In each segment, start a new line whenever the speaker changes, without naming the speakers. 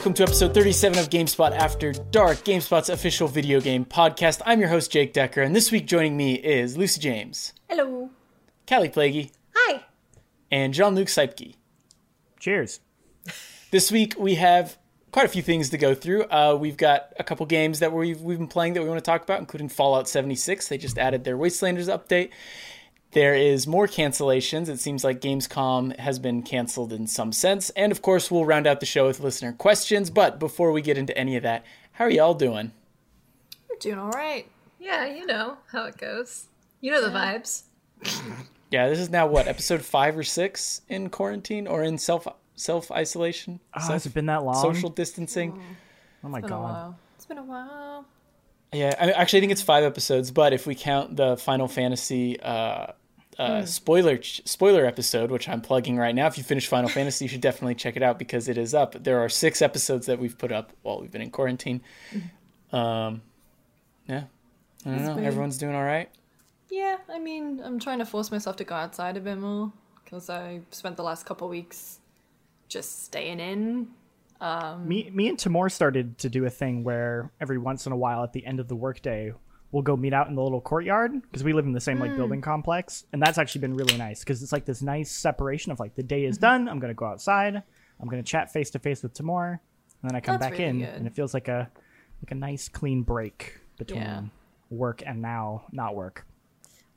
welcome to episode 37 of GameSpot After Dark, GameSpot's official video game podcast. I'm your host, Jake Dekker, and this week joining me is Lucy James,
Hello.
Kallie Plagge,
Hi.
and Jean Luc Seipke.
Cheers.
This week we have quite a few things to go through. Uh, we've got a couple games that we've, we've been playing that we want to talk about, including Fallout 76. They just added their Wastelanders update. There is more cancellations. It seems like Gamescom has been canceled in some sense. And of course, we'll round out the show with listener questions. But before we get into any of that, how are y'all doing?
You're doing all right.
Yeah, you know how it goes. You know the vibes.
Yeah, this is now what episode five or six in quarantine or in self self isolation,
Oh, has it been that long?
social distancing.
Oh my god.
It's been a while.
Yeah, I actually I think it's five episodes, but if we count the Final Fantasy uh, uh, spoiler ch- spoiler episode, which I'm plugging right now, if you finish Final Fantasy, you should definitely check it out because it is up. There are six episodes that we've put up while we've been in quarantine. Um, yeah, I don't
It's
know.
been-
Everyone's doing all right.
Yeah, I mean, I'm trying to force myself to go outside a bit more because I spent the last couple weeks just staying in.
Me, me and Tamoor started to do a thing where every once in a while at the end of the workday, we'll go meet out in the little courtyard because we live in the same like building complex, and that's actually been really nice because it's like this nice separation of like the day is done. I'm gonna go outside. I'm gonna chat face to face with Tamoor, and then I come
That's
back
really
in,
good.
and it feels like a like a nice clean break between
Yeah.
work and now not work.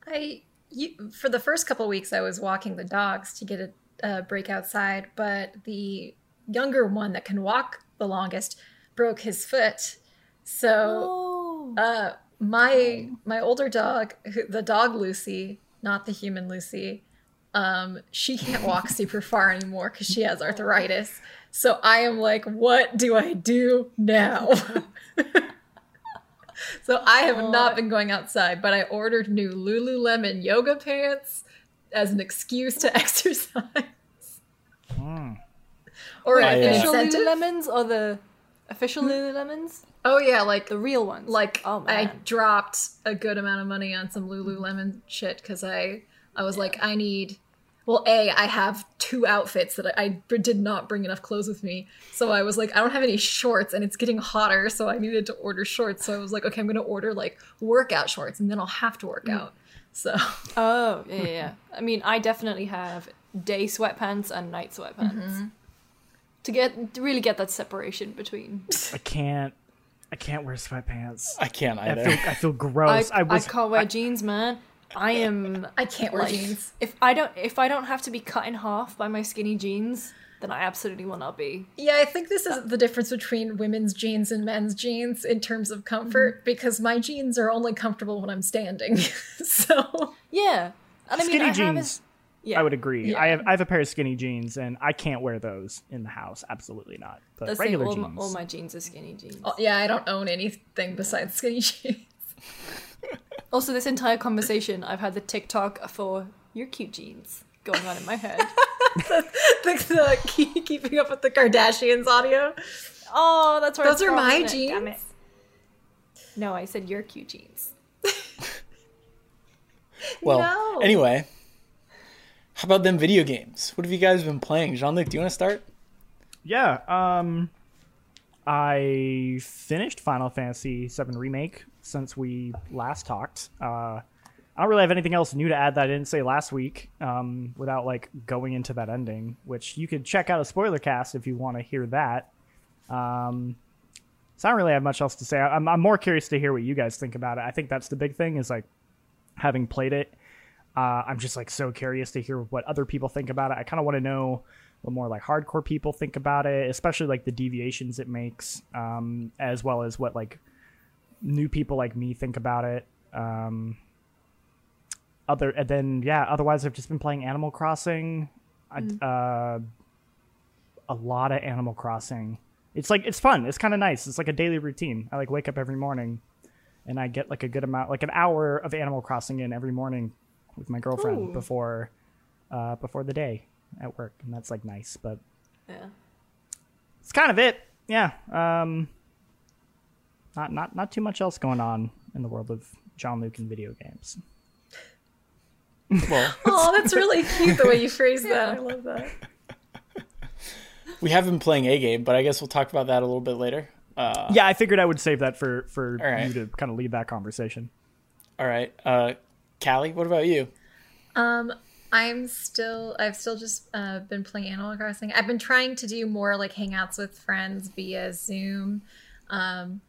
I you, for the first couple weeks I was walking the dogs to get a, a break outside, but the younger one that can walk the longest broke his foot. So
Oh.
uh, my my older dog, the dog Lucy, not the human Lucy, um, she can't walk super far anymore because she has arthritis. So I am like, what do I do now? so I have not been going outside, but I ordered new Lululemon yoga pants as an excuse to exercise. Or
I,
an
uh,
official
incentive.
Lululemons or the official Lululemons?
Oh yeah, like
The real ones.
like
oh man.
I dropped a good amount of money on some Lululemon shit because I I was like I need. Well, a I have two outfits that I, I did not bring enough clothes with me, so I was like I don't have any shorts, and it's getting hotter, so I needed to order shorts. So I was like, okay, I'm gonna order like workout shorts, and then I'll have to work mm. out. So
Oh, yeah, yeah, yeah. I mean, I definitely have day sweatpants and night sweatpants. Mm-hmm. To get to really get that separation between.
I can't. I can't wear sweatpants.
I can't
I
either.
feel, I feel gross. I,
I,
was
can't wear jeans, man. I am
I can't wear
like
jeans.
if I don't if I don't have to be cut in half by my skinny jeans, then I absolutely will not be.
Yeah, I think this is the difference between women's jeans and men's jeans in terms of comfort mhm. because my jeans are only comfortable when I'm standing. so
Yeah, and I mean,
skinny
I have
jeans.
A- yeah,
I would agree.
Yeah.
I have I have a pair of skinny jeans, and I can't wear those in the house. Absolutely not. But
That's the thing,
regular
all,
jeans.
my, all my jeans are skinny jeans.
oh, yeah, I don't own anything besides skinny jeans.
Also, this entire conversation, I've had the TikTok for your cute jeans going on in my head.
the, the keep- keeping up with the Kardashians audio.
oh, that's where
Those
it's
are my
isn't it? Damn
jeans.
it. No, I said your cute jeans.
well,
No.
anyway, how about them video games? What have you guys been playing? Jean Luc, do you want to start?
Yeah. Um, I finished Final Fantasy VII Remake since we last talked. Uh, I don't really have anything else new to add that I didn't say last week. Um, without like going into that ending, which you could check out a spoiler cast if you want to hear that. Um, so I don't really have much else to say. I'm, I'm more curious to hear what you guys think about it. I think that's the big thing is like having played it. Uh, I'm just like so curious to hear what other people think about it. I kind of want to know what more like hardcore people think about it, especially like the deviations it makes, um, as well as what like new people like me think about it. Um, other and then yeah, otherwise I've just been playing Animal Crossing. I, uh, a lot of Animal Crossing. It's like it's fun. It's kind of nice. It's like a daily routine. I like wake up every morning, and I get like a good amount, like an hour of Animal Crossing in every morning with my girlfriend
Ooh.
before, uh, before the day at work, and that's like nice. But
Yeah.
it's kind of it. Yeah. Um, not not not too much else going on in the world of Jean Luc and video games.
Well,
Oh, that's really cute the way you phrased that. I love that.
we have been playing a game, but I guess we'll talk about that a little bit later. Uh,
Yeah, I figured I would save that for for
All right.
you to kind of lead that conversation.
all right, uh, Kallie, what about you?
Um, I'm still, I've still just uh, been playing Animal Crossing. I've been trying to do more like hangouts with friends via Zoom. Um,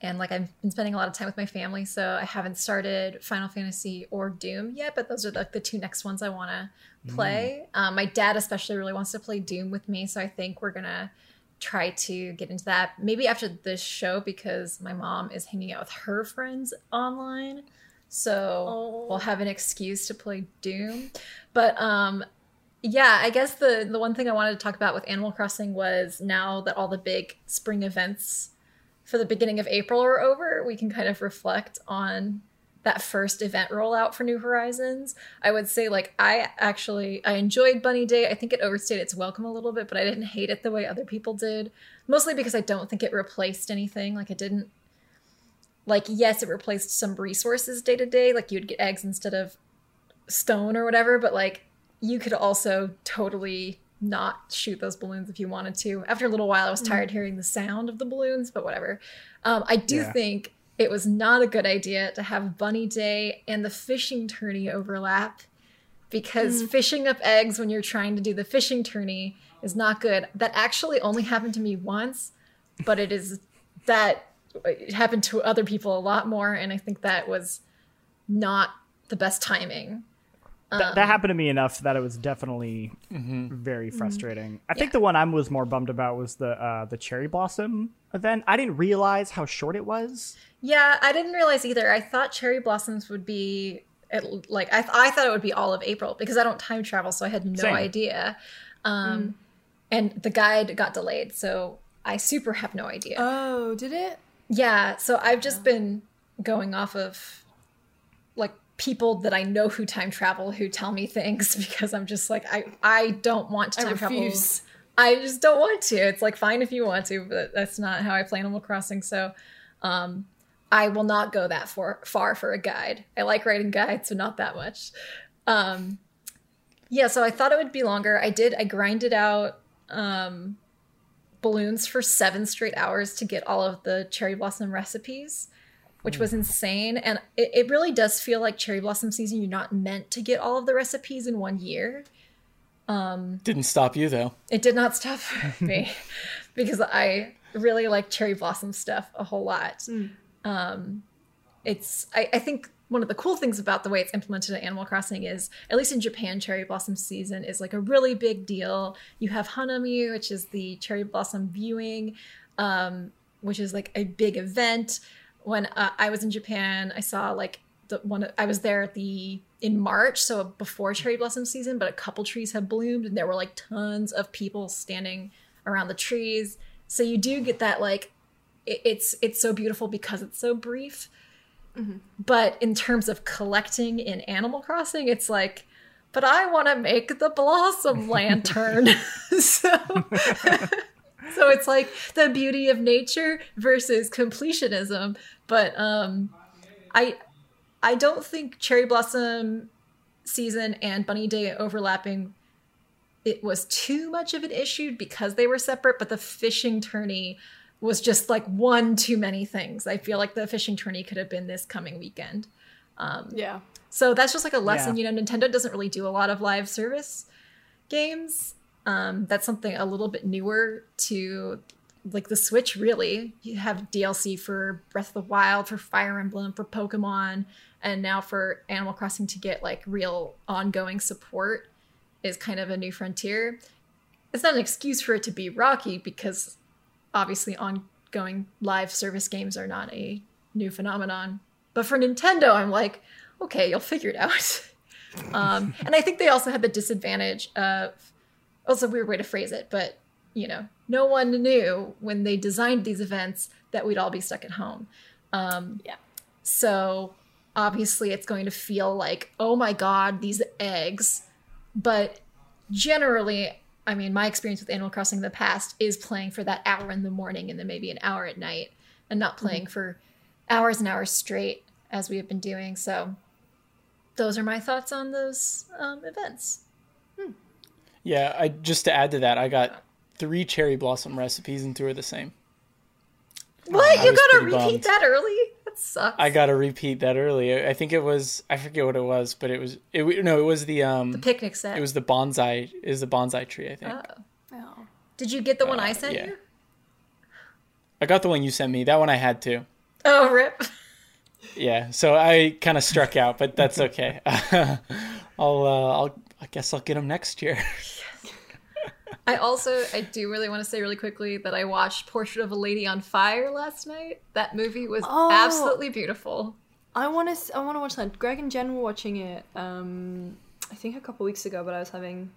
and like I've been spending a lot of time with my family, so I haven't started Final Fantasy or Doom yet, but those are like the two next ones I want to play. Um, my dad especially really wants to play Doom with me, so I think we're gonna try to get into that maybe after this show because my mom is hanging out with her friends online. So
Oh.
we'll have an excuse to play Doom. But um yeah, I guess the the one thing I wanted to talk about with Animal Crossing was now that all the big spring events for the beginning of April are over, we can kind of reflect on that first event rollout for New Horizons. I would say like I actually I enjoyed Bunny Day. I think it overstayed its welcome a little bit, but I didn't hate it the way other people did. Mostly because I don't think it replaced anything. Like it didn't like yes, it replaced some resources day to day, like you'd get eggs instead of stone or whatever, but like you could also totally not shoot those balloons if you wanted to. After a little while, I was tired hearing the sound of the balloons, but whatever. Um, I do
Yeah.
think it was not a good idea to have Bunny Day and the fishing tourney overlap because fishing up eggs when you're trying to do the fishing tourney is not good. That actually only happened to me once, but it is that it happened to other people a lot more, and I think that was not the best timing.
Th-
Um,
that happened to me enough that it was definitely very frustrating. I think the one I was more bummed about was the uh, the cherry blossom event. I didn't realize how short it was.
Yeah, I didn't realize either. I thought cherry blossoms would be at, like I, th- I thought it would be all of April because I don't time travel, so I had no
Same.
idea. Um, And the guide got delayed, so I super have no idea.
Oh, did it?
Yeah, so I've just been going off of like people that I know who time travel who tell me things because I'm just like I I don't want to
I
time
refuse.
travel. I just don't want to. It's like fine if you want to, but that's not how I play Animal Crossing. So um I will not go that far far for a guide. I like writing guides, so not that much. Um yeah, so I thought it would be longer. I did I grinded out um balloons for seven straight hours to get all of the cherry blossom recipes, which was insane. And it, it really does feel like cherry blossom season. You're not meant to get all of the recipes in one year.
Um, Didn't stop you though.
It did not stop me because I really like cherry blossom stuff a whole lot. Um, it's I, I think one of the cool things about the way it's implemented in Animal Crossing is, at least in Japan, cherry blossom season is like a really big deal. You have Hanami, which is the cherry blossom viewing, um, which is like a big event. When uh, I was in Japan, I saw like the one. I was there at the in March, so before cherry blossom season, but a couple trees had bloomed, and there were like tons of people standing around the trees. So you do get that like it, it's it's so beautiful because it's so brief. But in terms of collecting in Animal Crossing, it's like, but I want to make the blossom lantern. so, so it's like the beauty of nature versus completionism. But um, I I don't think cherry blossom season and bunny day overlapping it was too much of an issue because they were separate but the fishing tourney was just like one too many things. I feel like the fishing tourney could have been this coming weekend.
Yeah.
so that's just like a lesson.
Yeah.
you know nintendo doesn't really do a lot of live service games. Um, that's something a little bit newer to like the switch really. You have dlc for breath of the wild for fire emblem for pokemon and now for animal crossing to get like real ongoing support is kind of a new frontier. It's not an excuse for it to be rocky because obviously ongoing live service games are not a new phenomenon but for nintendo i'm like okay you'll figure it out um, and i think they also had the disadvantage of also a weird way to phrase it, but you know, no one knew when they designed these events that we'd all be stuck at home. Um,
Yeah.
So obviously, it's going to feel like, oh my god, these eggs. But generally, I mean, my experience with Animal Crossing in the past is playing for that hour in the morning and then maybe an hour at night, and not playing for hours and hours straight as we have been doing. So those are my thoughts on those um, events.
Yeah, I just to add to that, I got three cherry blossom recipes and two are the same.
What?
I
you gotta repeat
bummed.
that early? That sucks.
I got to repeat that early. I think it was I forget what it was, but it was it w- no, it was the um the
picnic set.
it was the bonsai is the bonsai tree, I think.
Oh.
Oh.
Did you get the one I
Uh,
sent
yeah.
you?
I got the one you sent me. That one I had too.
Oh, rip.
Yeah, so I kind of struck out, but that's okay. I'll uh, I'll I guess I'll get them next year.
I also I do really want to say really quickly that I watched Portrait of a Lady on Fire last night. That movie was
Oh.
absolutely beautiful.
I want to. I want to watch that. Greg and Jen were watching it. Um, I think a couple weeks ago, but I was having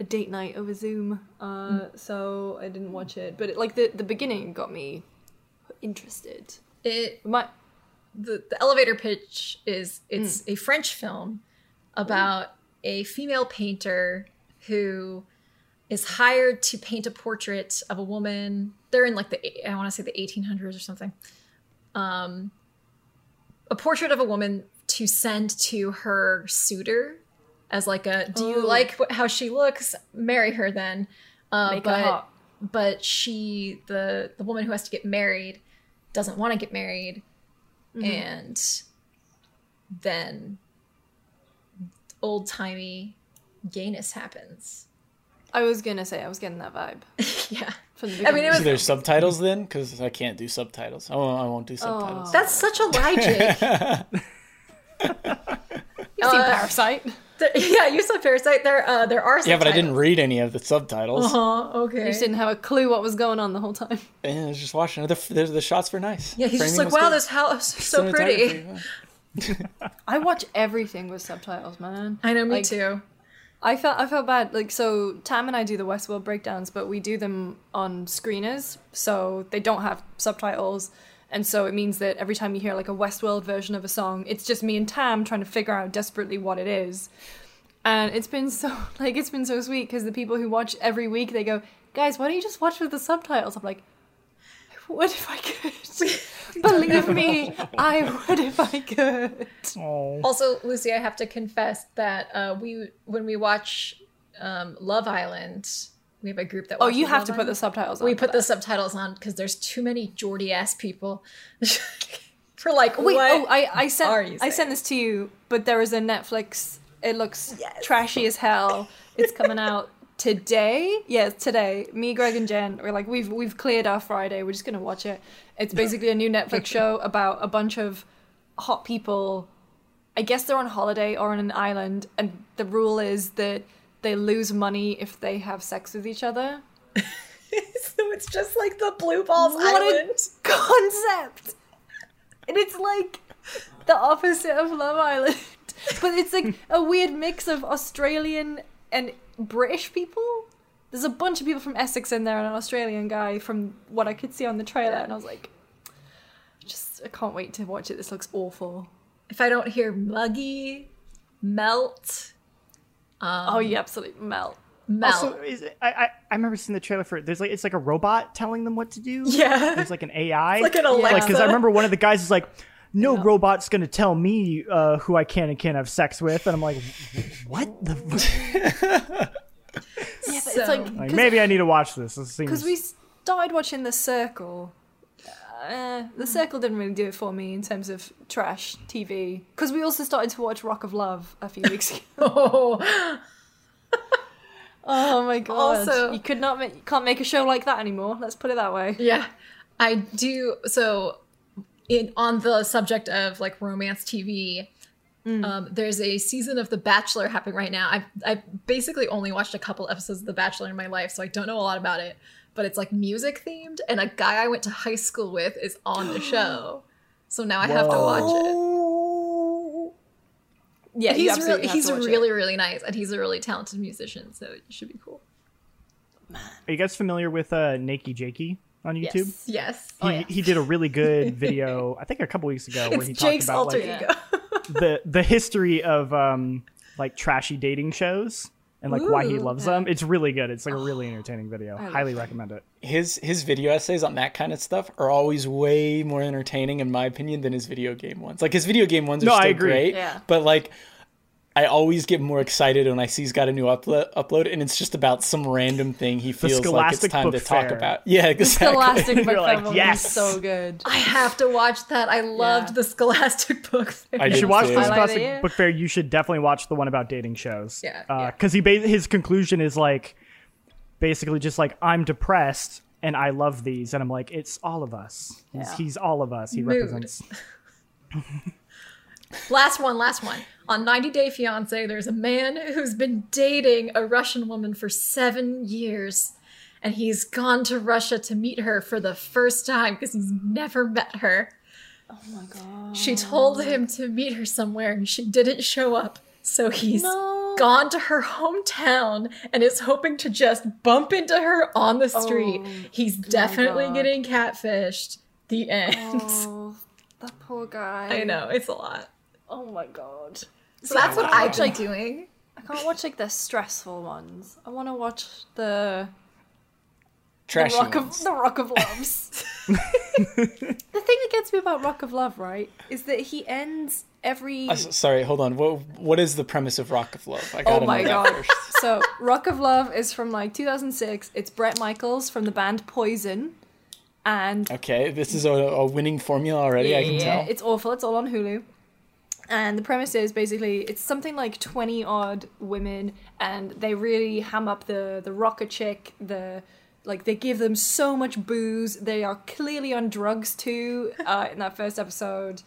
a date night over Zoom, uh, so I didn't watch it. But it, like the the beginning got me interested.
It
My
the, the elevator pitch is it's a French film about a female painter who is hired to paint a portrait of a woman. They're in like the I want to say the 1800s or something. Um, a portrait of a woman to send to her suitor as like a do you
Oh.
like how she looks? Marry her then. Uh, but but she the the woman who has to get married doesn't want to get married and then old timey gayness happens
I was gonna say I was getting that vibe
yeah
from the
I mean, it
So there's subtitles then, because I can't do subtitles. I won't, I won't do subtitles.
that's such a lie jake
You've seen
uh,
Parasite.
There- yeah you saw parasite there uh there are
yeah, but I didn't read any of the subtitles.
uh-huh okay
You just didn't have a clue what was going on the whole time.
And I was just watching. The, the, the shots were nice.
yeah he's just like wow
good.
this house is so pretty
I watch everything with subtitles, man.
i know me
Like,
too
I felt I felt bad. Like so, Tam and I do the Westworld breakdowns, but we do them on screeners, so they don't have subtitles, and so it means that every time you hear like a Westworld version of a song, it's just me and Tam trying to figure out desperately what it is. And it's been so like it's been so sweet because the people who watch every week they go, guys, why don't you just watch with the subtitles? I'm like, what if I could? Believe me, I would if I could.
Oh.
Also, Lucy, I have to confess that uh, we when we watch um, Love Island, we have a group that.
Oh, you have
Love
to put the subtitles on.
We put
that.
the subtitles on because there's too many Geordie ass people. For like,
Wait,
what
oh, I, I
are
sent
you
I sent this to you, but there is a Netflix. It looks trashy as hell. It's coming out today. Yes, today. Me, Greg, and Jen. We're like we've we've cleared our Friday. We're just gonna watch it. It's basically a new Netflix show about a bunch of hot people. I guess they're on holiday or on an island, and the rule is that they lose money if they have sex with each other.
so it's just like the Blue Balls
What
Island.
concept! And it's like the opposite of Love Island. But it's like a weird mix of Australian and British people. There's a bunch of people from Essex in there and an Australian guy from what I could see on the trailer, and I was like, just, I can't wait to watch it. This looks awful.
If I don't hear muggy, melt, um,
oh, you absolutely melt.
melt.
Also, is it, I, I I remember seeing the trailer for it. There's like it's like a robot telling them what to do.
Yeah.
There's like an AI.
like an Alexa.
because I remember one of the guys is like, "No robot's gonna tell me uh, who I can and can't have sex with," and I'm like, "What the?" f-"
Yeah, but
So-
it's like
Like, maybe I need to watch this. This seems
because we started watching The Circle. Uh, the Circle didn't really do it for me in terms of trash TV. Because we also started to watch Rock of Love a few weeks ago.
oh,
Oh my god!
Also-
you could not make, you can't make a show like that anymore. Let's put it that way.
yeah. I do. So, in on the subject of like romance TV, um, there's a season of The Bachelor happening right now. I've I've basically only watched a couple episodes of The Bachelor in my life, so I don't know a lot about it. But it's like music themed, and a guy I went to high school with is on the show. So now I have to watch it.
Yeah,
he's really he's
to watch it.
really really nice, and he's a really talented musician, so it should be cool.
Are you guys familiar with uh, Nakey Jakey on YouTube?
Yes, yes.
He, he did a really good video, I think a couple weeks ago, where he
It's
talked
Jake's
about
alter
like
ego.
the the history of um like trashy dating shows and like why he loves
yeah.
them. It's really good. It's like a really entertaining video.
love
Highly
that.
recommend it.
his his video essays on that kind of stuff are always way more entertaining in my opinion than his video game ones. Like his video game ones are
No, I
still
agree.
great,
Yeah.
but like I always get more excited when I see he's got a new upload, upload and it's just about some random thing he feels like it's time
Book
to talk
Fair.
about. Yeah,
The
exactly.
Scholastic book
You're like,
fair
yes!
is so good.
I have to watch that. I loved
Yeah.
the Scholastic book. Fair.
I
You should watch
too.
the Scholastic
it.
Book Fair. You should definitely watch the one about dating shows.
Yeah, uh, yeah.
Because he ba- his conclusion is like basically just like I'm depressed and I love these, and I'm like it's all of us. He's, he's all of us. He
Mood.
represents.
Last one, last one. On 90 Day Fiance, there's a man who's been dating a Russian woman for seven years. And he's gone to Russia to meet her for the first time because he's never met her.
Oh my god.
She told him to meet her somewhere and she didn't show up. So he's
No.
gone to her hometown and is hoping to just bump into her on the street.
Oh,
he's definitely getting catfished. The end.
Oh, that poor guy.
I know, it's a lot.
Oh my god.
So that's what
I
I've been
like-
doing.
I can't watch like the stressful ones. I want to watch the the
Trashy
rock of
ones.
the rock of loves. the thing that gets me about Rock of Love, right, is that he ends every.
Uh, sorry, hold on. What what is the premise of Rock of Love? I gotta
Oh my
know that
god!
first.
so Rock of Love is from like 2006. It's Bret Michaels from the band Poison, and
Okay, this is a, a winning formula already. I can
Yeah,
tell.
It's awful. It's all on Hulu. And the premise is basically it's something like 20 odd women and they really ham up the the rocker chick, the like they give them so much booze. They are clearly on drugs too uh, in that first episode.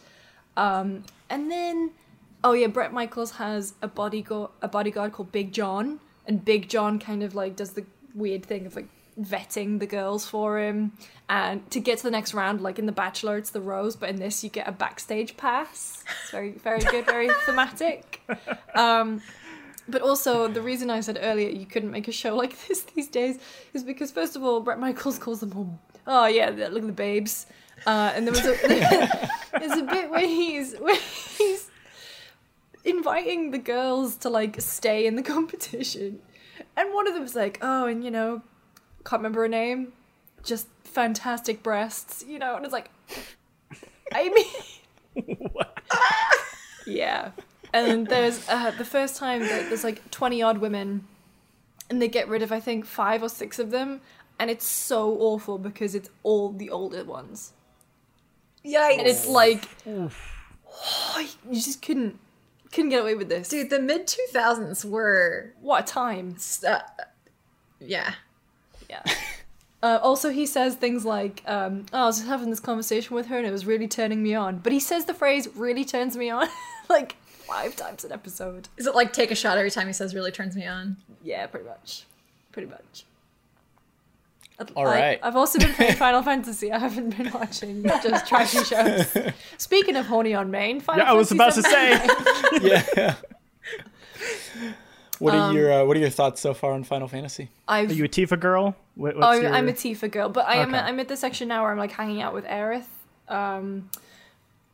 Um, and then oh yeah, Bret Michaels has a bodyguard a bodyguard called Big John and Big John kind of like does the weird thing of like vetting the girls for him and to get to the next round like in the bachelor it's the rose but in this you get a backstage pass. It's very very good very thematic. Um but also the reason i said earlier you couldn't make a show like this these days is because first of all bret michaels calls them all oh yeah look at the babes. Uh, and there was a there's a bit where he's where he's inviting the girls to like stay in the competition. And one of them's like oh and you know can't remember her name just fantastic breasts you know and it's like i mean yeah and there's uh, the first time that there's like 20 odd women and they get rid of i think five or six of them and it's so awful because it's all the older ones
Yikes.
and it's like you just couldn't couldn't get away with this
Dude, the mid 2000s were.
what a time
Uh, yeah.
Yeah. Uh, also, he says things like, um, "Oh, I was just having this conversation with her, and it was really turning me on." But he says the phrase "really turns me on" like five times an episode.
Is it like take a shot every time he says really turns me on?
Yeah, pretty much. Pretty much.
All
I-
right.
I've also been playing Final Fantasy. I haven't been watching just trashy shows. Speaking of horny on main, Final
Yeah, I was about to say.
yeah. What are
Um,
your uh, What are your thoughts so far on Final Fantasy?
I've
Are you a Tifa girl? What,
Oh,
what's
I'm,
your...
I'm a Tifa girl, but I am
Okay.
I'm at the section now where I'm like hanging out with Aerith, um,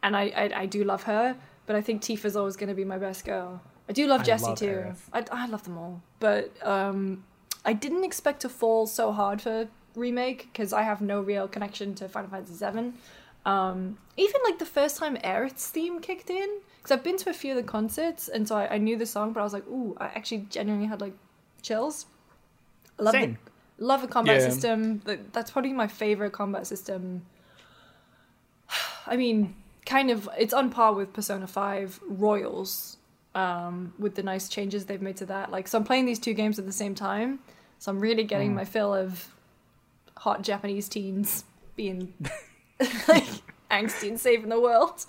and I, I I do love her, but I think Tifa's always going to be my best girl. I do love
I
Jessie too.
Aerith.
I, I love them all, but um, I didn't expect to fall so hard for remake because I have no real connection to Final Fantasy VII. Um, even like the first time Aerith's theme kicked in, because I've been to a few of the concerts, and so I, I knew the song, but I was like, ooh, I actually genuinely had like chills. I love
Same.
the love the combat
Yeah.
system. That- That's probably my favorite combat system. I mean, kind of, it's on par with Persona Five Royals, um, with the nice changes they've made to that. Like, so I'm playing these two games at the same time, so I'm really getting my fill of hot Japanese teens being like angsty and saving the world.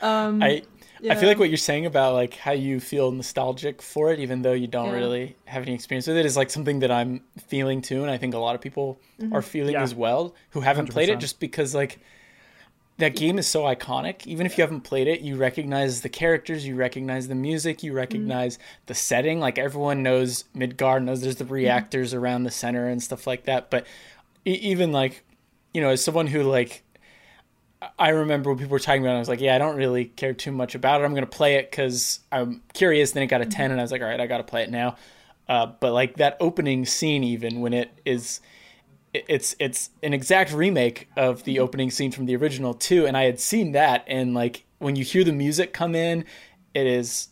Um,
I I feel like what you're saying about like how you feel nostalgic for it, even though you don't
Yeah.
really have any experience with it, is like something that I'm feeling too, and I think a lot of people
Mm-hmm.
are feeling
Yeah.
as well who haven't played it, just because like that game is so iconic. Even if you haven't played it, you recognize the characters, you recognize the music,
Mm-hmm.
you recognize the setting. Like everyone knows Midgar, knows there's the
Mm-hmm.
reactors around the center and stuff like that. But e- even like you know, as someone who like I remember when people were talking about it, I was like, yeah, I don't really care too much about it. I'm going to play it because I'm curious. Then it got a 10, and I was like, all right, I got to play it now. Uh, but like that opening scene, even when it is, it's it's an exact remake of the opening scene from the original too. And I had seen that, and like when you hear the music come in, it is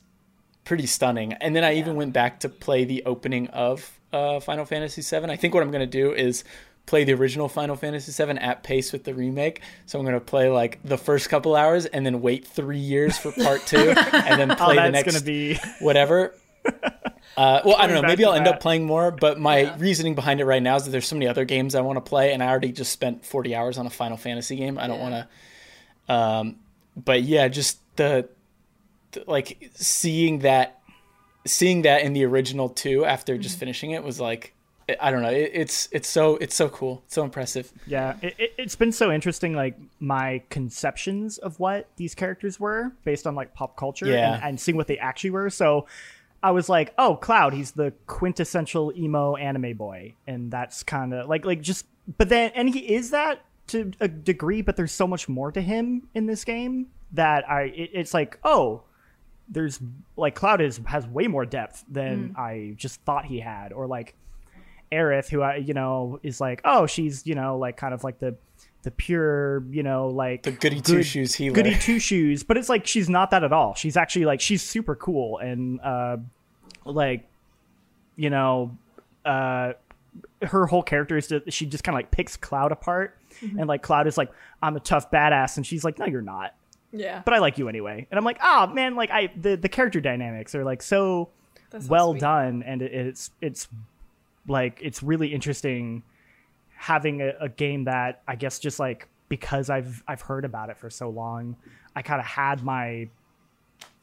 pretty stunning. And then I even went back to play the opening of uh, Final Fantasy VII. I think what I'm going to do is play the original Final Fantasy VII at pace with the remake. So I'm going to play like the first couple hours and then wait three years for part two and then
Oh,
play the next
be
whatever. Uh, well, I don't know. Maybe I'll end
that.
up playing more, but my
Yeah.
reasoning behind it right now is that there's so many other games I want to play, and I already just spent 40 hours on a Final Fantasy game. I don't
Yeah.
want to. Um, but yeah, just the, the like seeing that, seeing that in the original too after just
Mm-hmm.
finishing it was like, I don't know. It, it's it's so it's so cool, so impressive.
Yeah, it, it, it's been so interesting, like my conceptions of what these characters were based on like pop culture
Yeah.
and, and seeing what they actually were. So I was like, oh, Cloud, he's the quintessential emo anime boy, and that's kind of like like just. But then, and he is that to a degree, but there's so much more to him in this game that I it, it's like, oh, there's like Cloud is has way more depth than mm. I just thought he had, or like Aerith, who I you know is like, oh, she's you know like kind of like the the pure you know like
The goody two shoes healer.
goody two shoes, but it's like she's not that at all. She's actually like she's super cool and uh like you know uh her whole character is that she just kind of like picks Cloud apart and like Cloud is like I'm a tough badass and she's like no you're not
Yeah.
but I like you anyway. And I'm like, oh man, like I the the character dynamics are like so
so
well
sweet.
done, and it, it's it's like it's really interesting having a, a game that I guess just like because I've I've heard about it for so long, I kind of had my.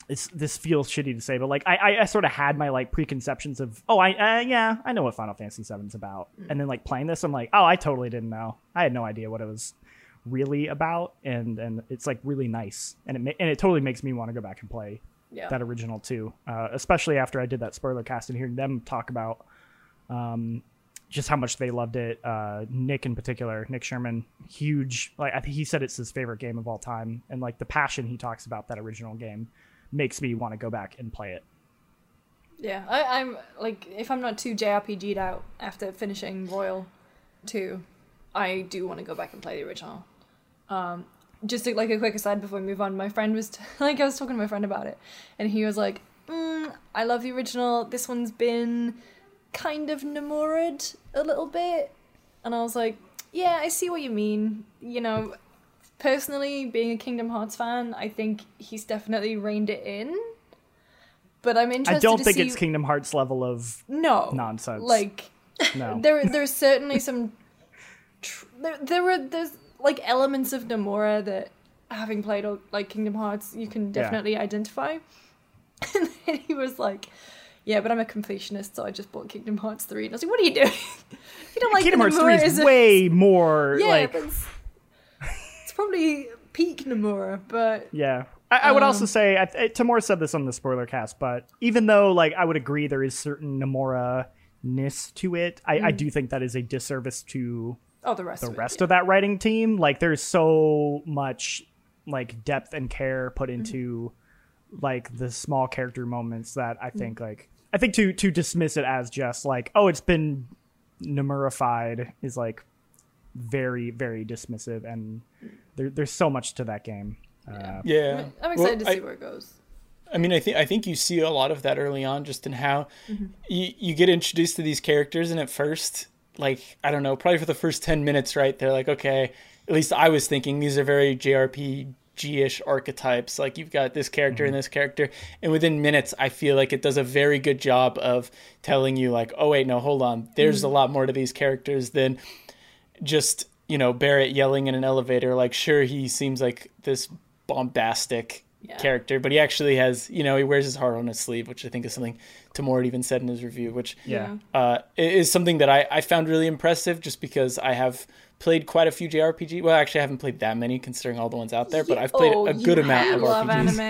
It's, this feels shitty to say, but like I, I, I sort of had my like preconceptions of oh I uh, yeah I know what Final Fantasy VII's about, and then like playing this I'm like oh I totally didn't know I had no idea what it was really about, and and it's like really nice, and it ma- and it totally makes me want to go back and play
Yeah.
that original too, uh, especially after I did that spoiler cast and hearing them talk about um, just how much they loved it. Uh, Nick in particular, Nick Sherman, huge. Like I think he said it's his favorite game of all time, and like the passion he talks about that original game makes me want to go back and play it.
Yeah, I, I'm like, if I'm not too JRPG'd out after finishing Royal 2, I do want to go back and play the original. Um, just to, like a quick aside before we move on, my friend was like, I was talking to my friend about it, and he was like, mm, "I love the original. This one's been kind of Nomura'd a little bit," and I was like, "Yeah, I see what you mean. You know." Personally, being a Kingdom Hearts fan, I think he's definitely reined it in. But I'm interested.
I don't think
see...
it's Kingdom Hearts level of
no
nonsense.
Like
no.
there, there's certainly some. Tr- there, there were there's like elements of Nomura that, having played like Kingdom Hearts, you can definitely identify. And then he was like, "Yeah, but I'm a completionist, so I just bought Kingdom Hearts three. And I was like, "What are you doing? you don't like
Kingdom Hearts
Nomura
3 is
is a-
way more
yeah,
like
it's, it's probably peak Nomura, but
Yeah. I, I would also
Um,
say, I, I, Tamora said this on the spoiler cast, but even though, like, I would agree there is certain Nomura ness to it, I, I mm. do think that is a disservice to
oh, the rest
the
of it,
rest
yeah.
of that writing team. Like, there's so much, like, depth and care put mm-hmm. into, like, the small character moments that I mm. think, like, I think to, to dismiss it as just, like, oh, it's been Nomurified is, like, very, very dismissive, and there, there's so much to that game. Uh,
Yeah,
I'm excited
Well,
to
I-
see where it goes.
I mean, I think I think you see a lot of that early on, just in how
Mm-hmm.
you you get introduced to these characters, and at first, like I don't know, probably for the first ten minutes, right? They're like, okay, at least I was thinking these are very JRPG-ish archetypes. Like you've got this character
Mm-hmm.
and this character, and within minutes, I feel like it does a very good job of telling you, like, oh wait, no, hold on, there's
Mm-hmm.
a lot more to these characters than just you know Barrett yelling in an elevator. Like, sure, he seems like this bombastic
Yeah.
character, but he actually has, you know, he wears his heart on his sleeve, which I think is something Tamora even said in his review, which
Yeah.
uh, is something that I, I found really impressive just because I have played quite a few JRPG. Well, actually, I haven't played that many considering all the ones out there, but I've played
Oh,
a good amount of
love
RPGs.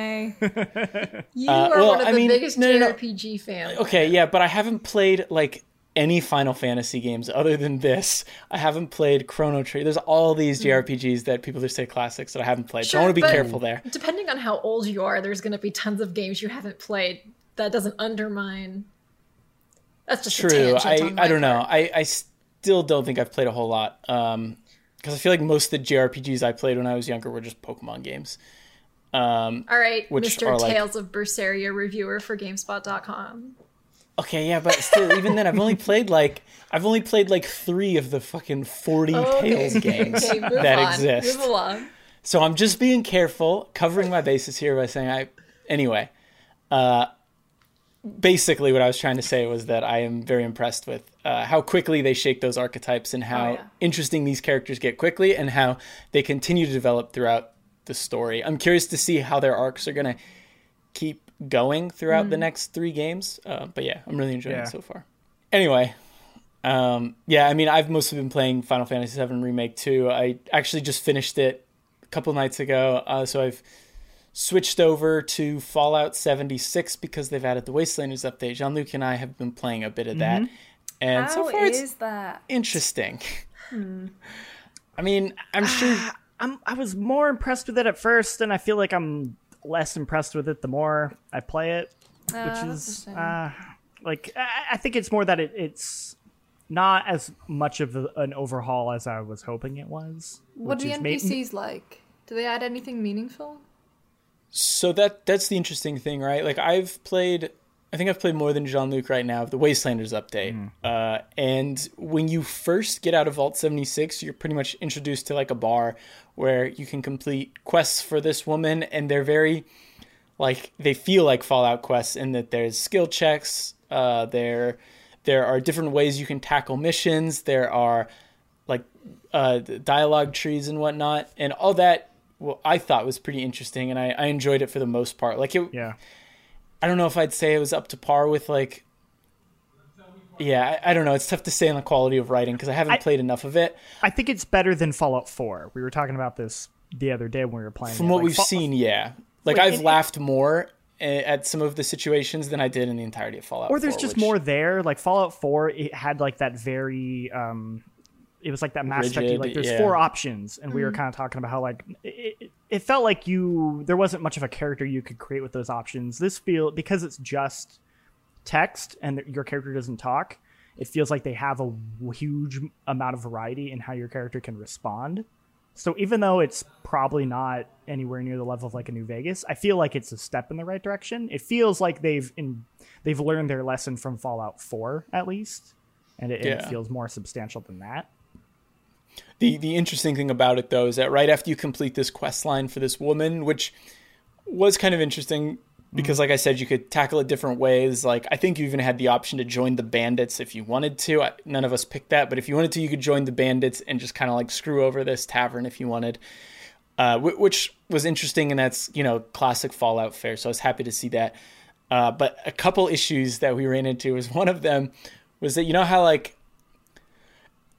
anime.
You
Uh,
are
well,
one of
I
the
mean,
biggest
no, no, no.
JRPG fans.
Okay, yeah, but I haven't played like any Final Fantasy games other than this. I haven't played Chrono Trigger. There's all these JRPGs that people just say classics that I haven't played. so I want to be careful there.
Depending on how old you are, there's going to be tons of games you haven't played. That doesn't undermine. That's just
True. I, I don't know.
part.
I, I still don't think I've played a whole lot. Um, because I feel like most of the JRPGs I played when I was younger were just Pokemon games. Um,
All right,
Which
Mr.
are, like-
Tales of Berseria reviewer for GameSpot.com.
okay, yeah, but still, even then, I've only played like I've only played like three of the fucking forty Tales games
Okay,
that
on.
exist.
Move along.
So I'm just being careful, covering my bases here by saying I. Anyway, uh, basically, what I was trying to say was that I am very impressed with uh, how quickly they shake those archetypes and how
Oh, yeah.
interesting these characters get quickly and how they continue to develop throughout the story. I'm curious to see how their arcs are going to keep going throughout the next three games. Uh, but yeah, I'm really enjoying
Yeah.
it so far. Anyway, um, yeah, I mean, I've mostly been playing Final Fantasy VII Remake 2. I actually just finished it a couple nights ago, uh, so I've switched over to Fallout 76 because they've added the Wastelanders update. Jean Luc and I have been playing a bit of that, and
How
so far
is
it's
that?
interesting. I mean, I'm sure.
I'm I was more impressed with it at first, and I feel like I'm less impressed with it the more I play it,
Ah,
which is uh, like I, I think it's more that it, it's not as much of a, an overhaul as I was hoping it was.
what
which
are the
is ma-
NPCs like? Do they add anything meaningful?
So that that's the interesting thing, right? Like I've played, I think I've played more than Jean Luc right now of the Wastelanders update. Uh, and when you first get out of Vault seventy six, you're pretty much introduced to like a bar where you can complete quests for this woman, and they're very like they feel like Fallout quests in that there's skill checks. Uh, there there are different ways you can tackle missions. There are like uh, dialogue trees and whatnot, and all that. Well, I thought was pretty interesting, and I, I enjoyed it for the most part. Like it,
yeah.
I don't know if I'd say it was up to par with like. Yeah, I, I don't know. It's tough to say on the quality of writing because I haven't
I-
played enough of it.
I think it's better than Fallout 4. We were talking about this the other day when we were playing.
From
it.
what
Like,
we've seen, yeah. Like
Wait,
I've
it-
laughed more at some of the situations than I did in the entirety of Fallout.
or there's
4,
just
which-
more there. Like Fallout 4, it had like that very. um it was like that Mass Effect.
Rigid,
Like there's
yeah.
four options, and we were mm. kind of talking about how like it, it, it felt like you there wasn't much of a character you could create with those options. This feel because it's just text and your character doesn't talk. It feels like they have a huge amount of variety in how your character can respond. So even though it's probably not anywhere near the level of like a New Vegas, I feel like it's a step in the right direction. It feels like they've in they've learned their lesson from Fallout 4 at least, and it, and it feels more substantial than that.
The the interesting thing about it though is that right after you complete this quest line for this woman, which was kind of interesting because like I said, you could tackle it different ways. Like I think you even had the option to join the bandits if you wanted to. I, none of us picked that, but if you wanted to, you could join the bandits and just kind of like screw over this tavern if you wanted. Uh, wh- which was interesting, and that's you know classic Fallout fare. So I was happy to see that. Uh, but a couple issues that we ran into was one of them was that you know how like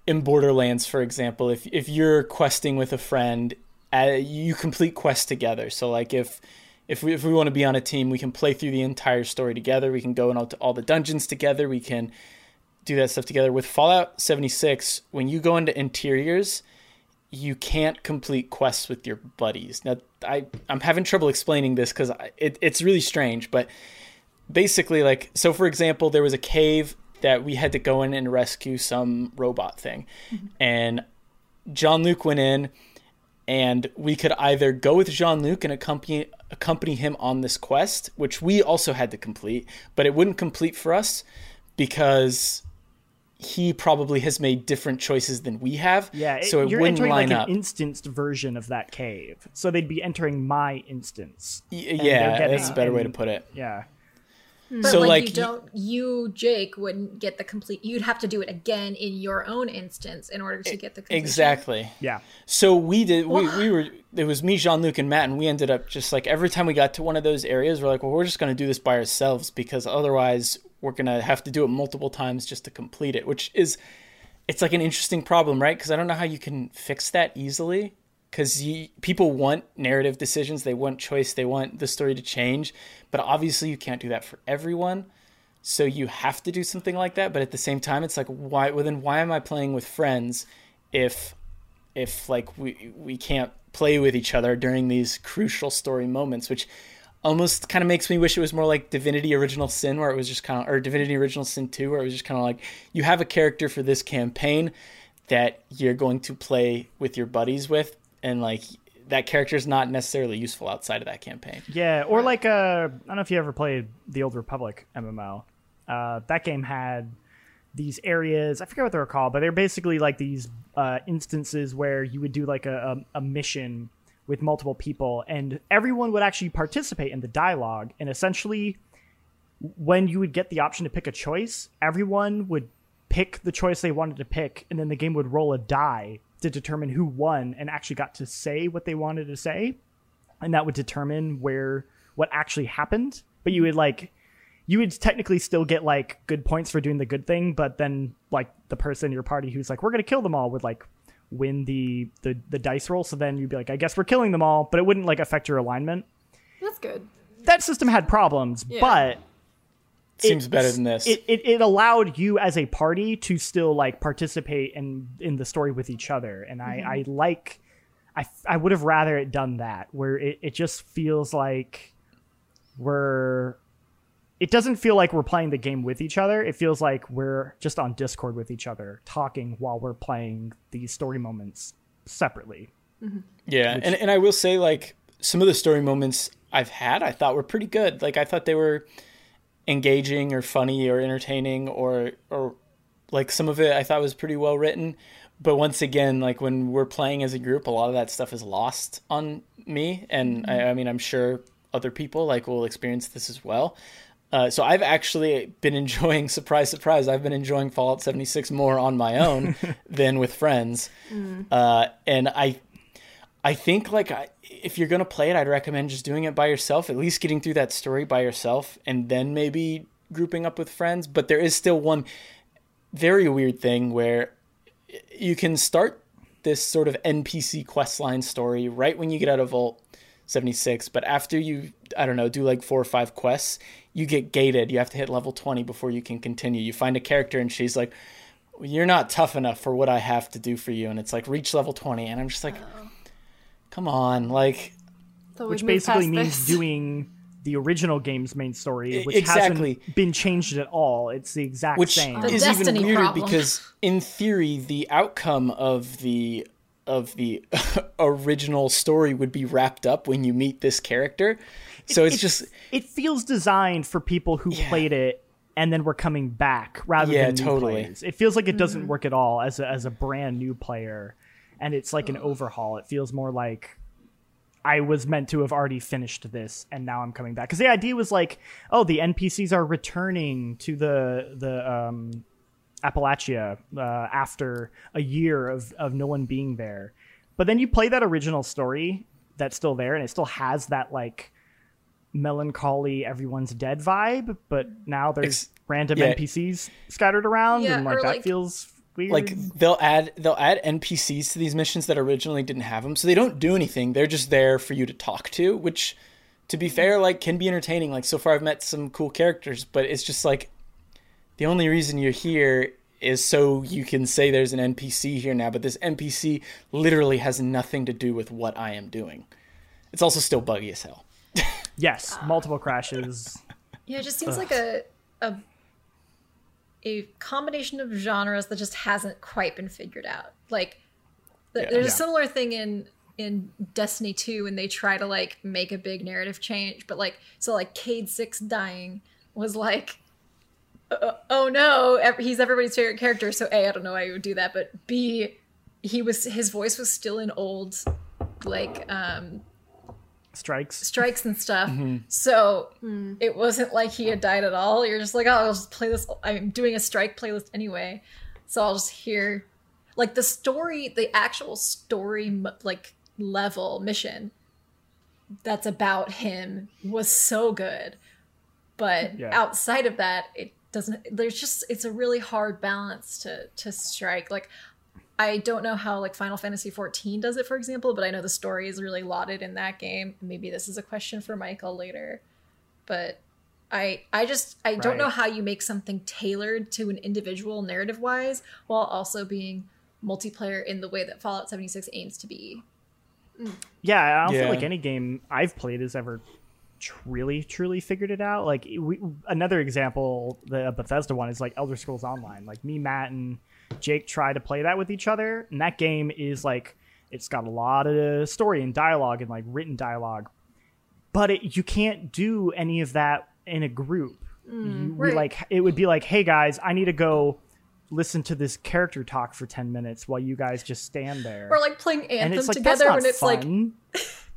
in Borderlands, for example, if if you're questing with a friend, uh, you complete quests together. So like if if we if we want to be on a team, we can play through the entire story together. We can go into all the dungeons together. We can do that stuff together. With Fallout 76, when you go into interiors, you can't complete quests with your buddies. Now I I'm having trouble explaining this because it, it's really strange, but basically like so for example there was a cave that we had to go in and rescue some robot thing and jean-luc went in and we could either go with jean-luc and accompany accompany him on this quest which we also had to complete but it wouldn't complete for us because he probably has made different choices than we have
Yeah, it-
so it
you're
wouldn't
entering
line
like
up
an instanced version of that cave. So they'd be entering my instance.
Y- yeah
getting-
that's a better way to put it
Yeah. Hmm.
But
So,
like,
like,
you don't, you Jake wouldn't get the complete. You'd have to do it again in your own instance in order to get the completion.
exactly
Yeah.
So we did. We, we were. It was me, Jean Luc, and Matt, and we ended up just like every time we got to one of those areas, we're like, well, we're just going to do this by ourselves because otherwise we're going to have to do it multiple times just to complete it. Which is, it's like an interesting problem, right? Because I don't know how you can fix that easily. Because people want narrative decisions, they want choice, they want the story to change, but obviously you can't do that for everyone. So you have to do something like that. But at the same time, it's like, why? Well, then why am I playing with friends if if like we we can't play with each other during these crucial story moments which almost kind of makes me wish it was more like divinity original sin where it was just kind of or divinity original sin 2 where it was just kind of like you have a character for this campaign that you're going to play with your buddies with and like that character is not necessarily useful outside of that campaign.
Yeah, or like uh, I don't know if you ever played the Old Republic MMO. Uh, that game had these areas. I forget what they were called, but they're basically like these uh, instances where you would do like a, a, a mission with multiple people, and everyone would actually participate in the dialogue. And essentially, when you would get the option to pick a choice, everyone would pick the choice they wanted to pick, and then the game would roll a die to determine who won and actually got to say what they wanted to say, and that would determine where what actually happened. But you would like you would technically still get like good points for doing the good thing, but then like the person in your party who's like, we're gonna kill them all would like win the the, the dice roll. So then you'd be like, I guess we're killing them all, but it wouldn't like affect your alignment.
That's good.
That system had problems,
Yeah.
but
Seems better than this.
it, it, it allowed you as a party to still like participate in in the story with each other. And i mm-hmm. i like i i would have rather it done that where it, it just feels like we're it doesn't feel like we're playing the game with each other. It feels like we're just on discord with each other talking while we're playing these story moments separately. Mm-hmm.
Yeah, and and I will say like some of the story moments I've had I thought were pretty good. Like I thought they were engaging or funny or entertaining or or like some of it I thought was pretty well written. But once again, like when we're playing as a group, a lot of that stuff is lost on me, and I, I mean I'm sure other people like will experience this as well. Uh, so I've actually been enjoying surprise surprise I've been enjoying Fallout 76 more on my own than with friends. Uh, and I I think like if you're gonna play it, I'd recommend just doing it by yourself. At least getting through that story by yourself, and then maybe grouping up with friends. But there is still one very weird thing where you can start this sort of NPC questline story right when you get out of Vault 76, but after you I don't know do like four or five quests, you get gated. You have to hit level 20 before you can continue. You find a character and she's like, "You're not tough enough for what I have to do for you," and it's like reach level 20, and I'm just like, oh. Come on, like
So
which basically means
this.
doing the original game's main story, which
exactly.
hasn't been changed at all. It's the exact
which
same.
The
is
Destiny
even weirder
problem.
because in theory the outcome of the of the original story would be wrapped up when you meet this character so it's, just
it feels designed for people who
Yeah.
played it and then were coming back rather
Yeah,
than new
totally.
players. It feels like it doesn't mm-hmm. work at all as a, as a brand new player, and it's like an overhaul. It feels more like I was meant to have already finished this, and now I'm coming back. Because the idea was like, oh, the NPCs are returning to the the um, Appalachia uh, after a year of of no one being there. But then you play that original story that's still there, and it still has that like melancholy everyone's dead vibe but now there's
Ex-
random
yeah.
npcs scattered around
Yeah,
and like that
like
feels weird.
they'll add they'll add npcs to these missions that originally didn't have them so they don't do anything. They're just there for you to talk to which to be fair like can be entertaining. Like so far i've met some cool characters but it's just like the only reason you're here is so you can say there's an npc here now but this npc literally has nothing to do with what i am doing. It's also still buggy as hell.
Yes multiple crashes.
Yeah, it just seems like a a a combination of genres that just hasn't quite been figured out. Like th- there's
Yeah.
a similar thing in in Destiny 2 when they try to like make a big narrative change, but like so like Cayde-6 dying was like uh, oh no, he's everybody's favorite character, so A I don't know why you would do that, but B he was his voice was still in old like um
strikes
strikes and stuff. Mm-hmm. So mm. it wasn't like he had died at all. You're just like, oh, I'll just play this. I'm doing a strike playlist anyway, so I'll just hear like the story, the actual story, like level mission that's about him was so good, but
Yeah.
outside of that, it doesn't. There's just it's a really hard balance to to strike. Like I don't know how like Final Fantasy 14 does it, for example, but I know the story is really lauded in that game. Maybe this is a question for Michael later, but I I just I don't know how you make something tailored to an individual narrative wise while also being multiplayer in the way that Fallout 76 aims to be.
yeah i don't
Yeah.
feel like any game i've played has ever truly truly figured it out like we, another example the bethesda one is like elder scrolls online like me matt and jake try to play that with each other and that game is like It's got a lot of story and dialogue and like written dialogue, but it, you can't do any of that in a group. Mm, you,
right.
like it would be like, hey guys, I need to go listen to this character talk for ten minutes while you guys just stand there.
Or like playing
and
Anthem
it's like
together when it's like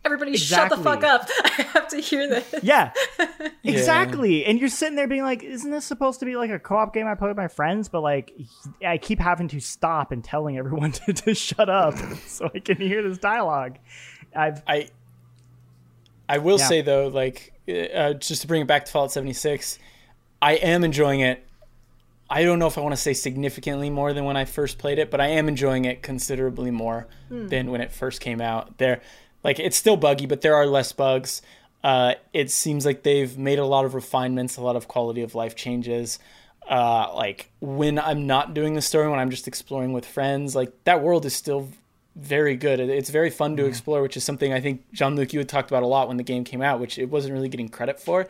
fun.
everybody shut the fuck up. I have to hear this.
Yeah, exactly. And you're sitting there being like, "Isn't this supposed to be like a co-op game I play with my friends?" But like, I keep having to stop and telling everyone to, to shut up so I can hear this dialogue. I've
I I will
Yeah.
say though, like uh, just to bring it back to Fallout 76, I am enjoying it. I don't know if I want to say significantly more than when I first played it, but I am enjoying it considerably more than when it first came out. There, like it's still buggy, but there are less bugs. Uh, it seems like they've made a lot of refinements, a lot of quality of life changes. Uh, like when I'm not doing the story, when I'm just exploring with friends, like that world is still very good. It's very fun to explore, which is something I think Jean Luc you had talked about a lot when the game came out, which it wasn't really getting credit for.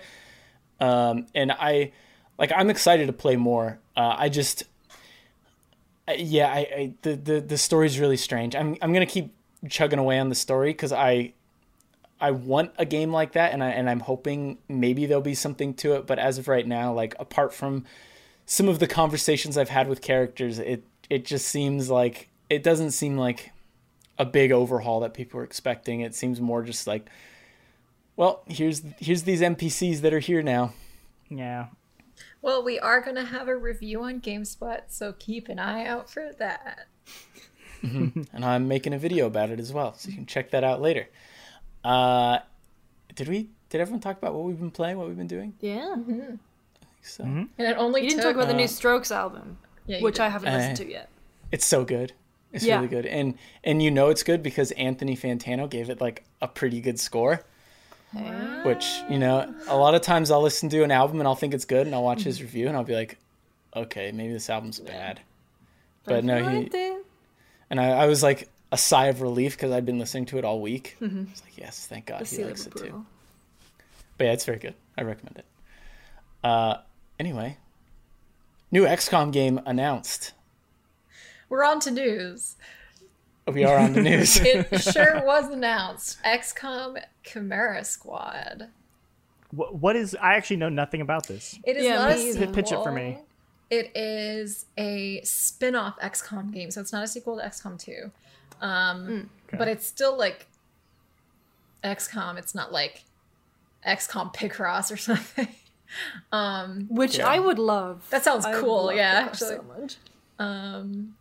Um, and I like I'm excited to play more. Uh, I just yeah, I, I the the the story's really strange. I'm I'm gonna keep chugging away on the story because I I want a game like that, and I and I'm hoping maybe there'll be something to it. But as of right now, like apart from some of the conversations I've had with characters, it it just seems like it doesn't seem like a big overhaul that people are expecting. It seems more just like, well, here's here's these NPCs that are here now.
yeah.
Well, we are gonna have a review on GameSpot, so keep an eye out for that.
and I'm making a video about it as well, so you can check that out later. Uh, did we? Did everyone talk about what we've been playing, what we've been doing?
Yeah.
I think so
And it only
You didn't talk about the
Uh,
new Strokes album,
Yeah,
which
did.
I haven't
Uh,
listened to yet.
it's so good. It's
Yeah.
really good, and and you know it's good because Anthony Fantano gave it like a pretty good score. Which you know, a lot of times I'll listen to an album and I'll think it's good, and I'll watch his review and I'll be like, okay, maybe this album's bad. But no, he and I, I was like a sigh of relief because I'd been listening to it all week. It's like, yes, thank God
The
he likes it too. But yeah, it's very good. I recommend it. Uh, anyway, new XCOM game announced.
We're on to news.
We are on the news.
It sure was announced. XCOM Chimera Squad.
What, what is? I actually know nothing about this.
It is
Yeah,
not a
me either.
sequel.
Pitch it for me.
It is a spin-off XCOM game, so it's not a sequel to XCOM 2. Um, But it's still like XCOM. It's not like XCOM Picross or something. um,
Which
Yeah.
I would love.
That sounds
I
cool,
love
yeah, actually.
So much.
um,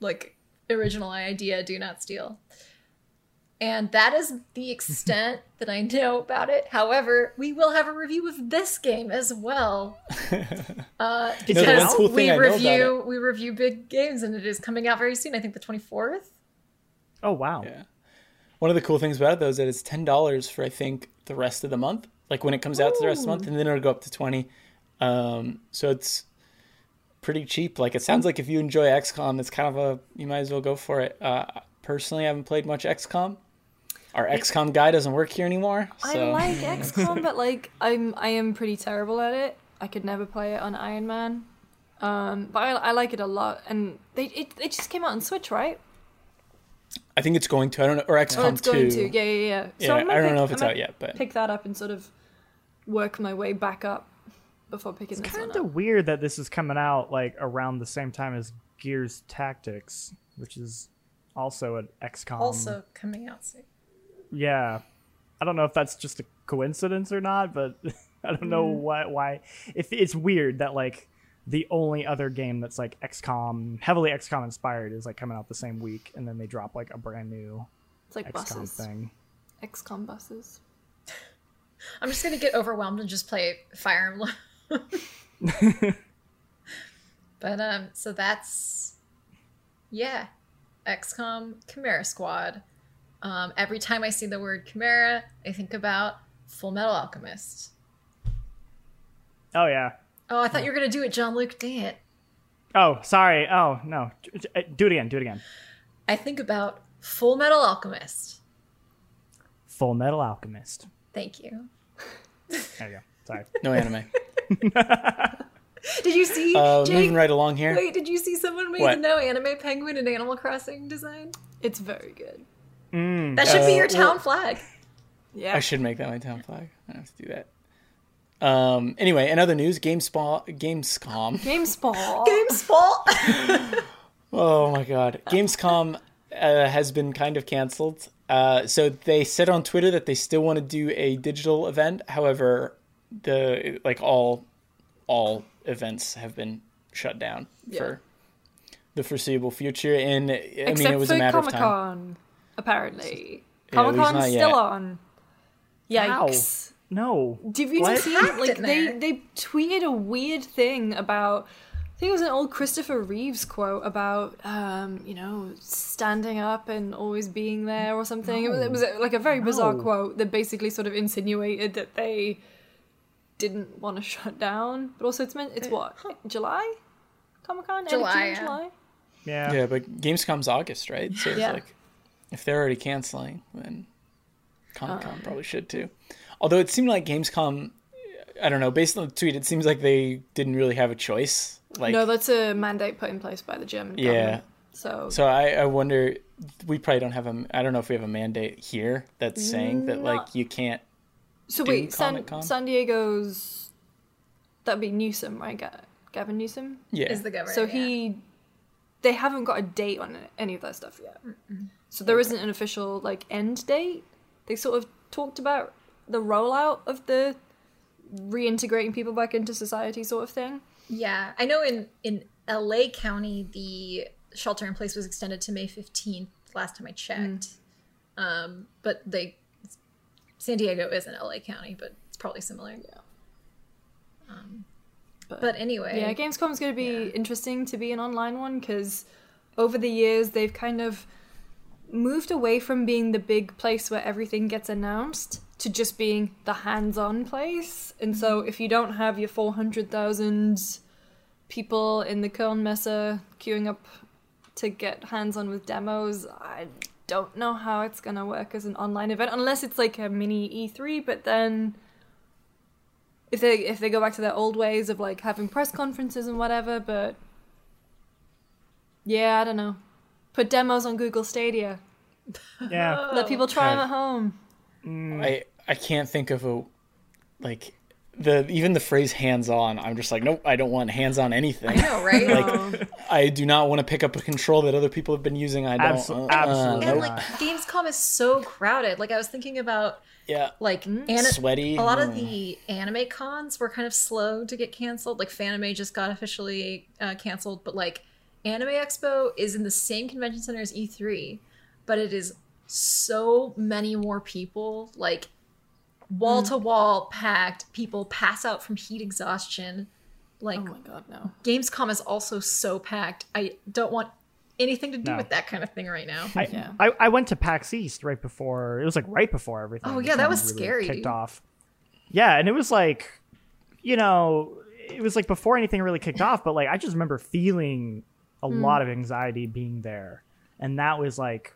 like original idea, do not steal. And that is the extent that I know about it. However, we will have a review of this game as well. Uh, because
out?
Cool
we
I know about
review we review big games, and it is coming out very soon. I think the twenty fourth.
Oh wow.
Yeah. One of the cool things about it though is that it's ten dollars for I think the rest of the month. Like when it comes out to the rest of the month, and then it'll go up to twenty. Um, so it's pretty cheap. Like it sounds like if you enjoy XCOM, it's kind of a you might as well go for it. Uh, personally, I haven't played much XCOM. Our XCOM guy doesn't work here anymore. So
I like XCOM, but like I'm I am pretty terrible at it. I could never play it on Iron Man. Um, but I, I like it a lot, and they it, it just came out on Switch, right?
I think it's going to. I don't know. Or XCOM
Oh, it's going to. Yeah, yeah, yeah.
Yeah,
I, might
I don't
pick-
know if it's
I might
out yet, but
pick that up and sort of work my way back up before picking this one up.
It's Kind of weird that this is coming out like around the same time as Gears Tactics, which is also an XCOM.
Also coming out soon.
Yeah. I don't know if that's just a coincidence or not, but I don't know why why if it's weird that like the only other game that's like XCOM heavily XCOM inspired is like coming out the same week and then they drop like a brand new
It's like
XCOM
buses,
thing.
XCOM buses.
I'm just gonna get overwhelmed and just play Fire Emblem. but um, so that's yeah, XCOM Chimera Squad. Um, every time I see the word Chimera, I think about Full Metal Alchemist.
Oh yeah.
Oh, I thought you were gonna do it, Jean Luc. Dang it!
Oh, sorry. Oh, no. Do it again. Do it again.
I think about Full Metal Alchemist.
Full Metal Alchemist.
Thank you.
There you go. Sorry.
no anime.
Did you see?
Uh,
Jake,
moving right along here.
Wait, did you see someone made
What?
the no anime penguin in Animal Crossing design?
It's very good.
That should be
Uh,
your town
well-
flag.
Yeah.
I should make that my town flag. I have to do that. Um. Anyway, in other news, GameSpot, Gamescom.
GameSpot.
GameSpot.
Oh my god, Gamescom uh, has been kind of canceled. Uh, so they said on Twitter that they still want to do a digital event. However, the like all all events have been shut down
Yeah.
for the foreseeable future. And I
Except
mean, it was a matter
Comic
of time.
Con, apparently.
Yeah,
Comic
least
Con's
not
still
yet.
on. Yikes.
No.
Have you
What?
seen
Hacked
like they they tweeted a weird thing about I think it was an old Christopher Reeves quote about um, you know, standing up and always being there or something. It, was, it was like a very bizarre
No.
quote that basically sort of insinuated that they didn't want to shut down. But also it's meant it's what? July? Comic Con?
July, yeah.
July?
Yeah.
Yeah, but Gamescom's August, right? So it's
Yeah.
like if they're already canceling, then Comic
Uh.
Con probably should too. Although it seemed like Gamescom, I don't know, based on the tweet, it seems like they didn't really have a choice. Like,
no, that's a mandate put in place by the German
Yeah.
government. So,
so I, I wonder, we probably don't have a, I don't know if we have a mandate here that's saying that like you can't.
so
do
wait, San,
Comic-Con?
San Diego's that'd be Newsom, right? Gavin Newsom.
Yeah,
Is the governor.
So
yeah.
he, they haven't got a date on any of that stuff yet. So there not an official like end date. They sort of talked about the rollout of the reintegrating people back into society sort of thing.
Yeah, I know in in LA County the shelter in place was extended to May 15th last time I checked. Um, but they San Diego isn't LA County, but it's probably similar.
Yeah.
Um, but anyway,
Yeah, Gamescom's going to be
Yeah.
interesting to be an online one because over the years they've kind of moved away from being the big place where everything gets announced to just being the hands-on place. And so mm-hmm. if you don't have your 400,000 people in the Kölnmesse queuing up to get hands-on with demos, I don't know how it's going to work as an online event unless it's like a mini E3, but then if they if they go back to their old ways of like having press conferences and whatever, but yeah, I don't know. Put demos on Google Stadia.
Yeah.
Let people try them at home.
I I can't think of a like the even the phrase hands on. I'm just like nope, I don't want hands on anything.
I know, right?
Like I do not want to pick up a control that other people have been using. I don't.
Abso-
uh,
absolutely
uh,
and
nope.
like Gamescom is so crowded. Like I was thinking about
yeah.
like ana-
Sweaty.
A lot of
Mm.
the anime cons were kind of slow to get canceled. Like Fanime just got officially uh, canceled, but like Anime Expo is in the same convention center as E3, but it is so many more people. Like wall to mm. wall packed. People pass out from heat exhaustion. Like
Oh my god, no.
Gamescom is also so packed. I don't want anything to do
No.
with that kind of thing right now.
I,
Yeah.
I, I went to PAX East right before it was like right before everything.
Oh, yeah, that was
of
scary.
Kicked off. Yeah, and it was like, you know, it was like before anything really kicked off. But like, I just remember feeling a
Hmm.
lot of anxiety being there, and that was like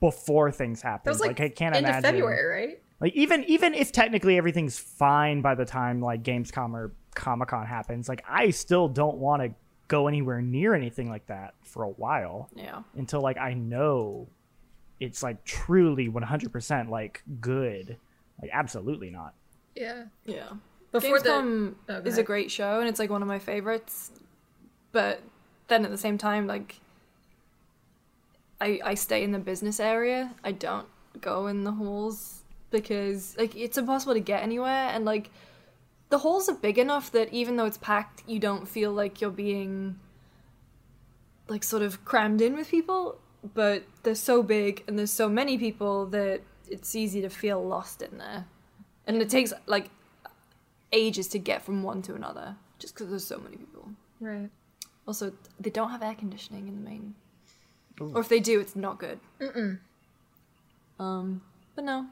before things happened.
That was like,
I can't
end
imagine.
of February, right?
Like even even if technically everything's fine by the time like Gamescom or Comic Con happens, like I still don't want to go anywhere near anything like that for a while
Yeah.
until like I know it's like truly 100% like good. Like absolutely not.
Yeah.
Yeah.
Before the
Gamescom
Oh, go
is a great show and it's like one of my favorites. But then at the same time, like I I stay in the business area. I don't go in the halls because like it's impossible to get anywhere and like the halls are big enough that even though it's packed, you don't feel like you're being like sort of crammed in with people, but they're so big and there's so many people that it's easy to feel lost in there. And it takes like ages to get from one to another just because there's so many people.
right.
Also, they don't have air conditioning in the main. Or if they do, it's not good. Mm-mm. Um, but no.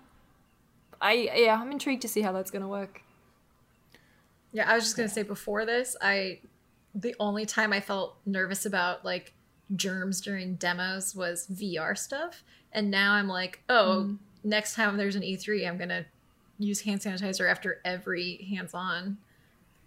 I yeah, I'm intrigued to see how that's gonna work.
Yeah, I was just gonna say before this, I the only time I felt nervous about like germs during demos was VR stuff, and now I'm like, oh, next time there's an E3, I'm gonna use hand sanitizer after every hands-on.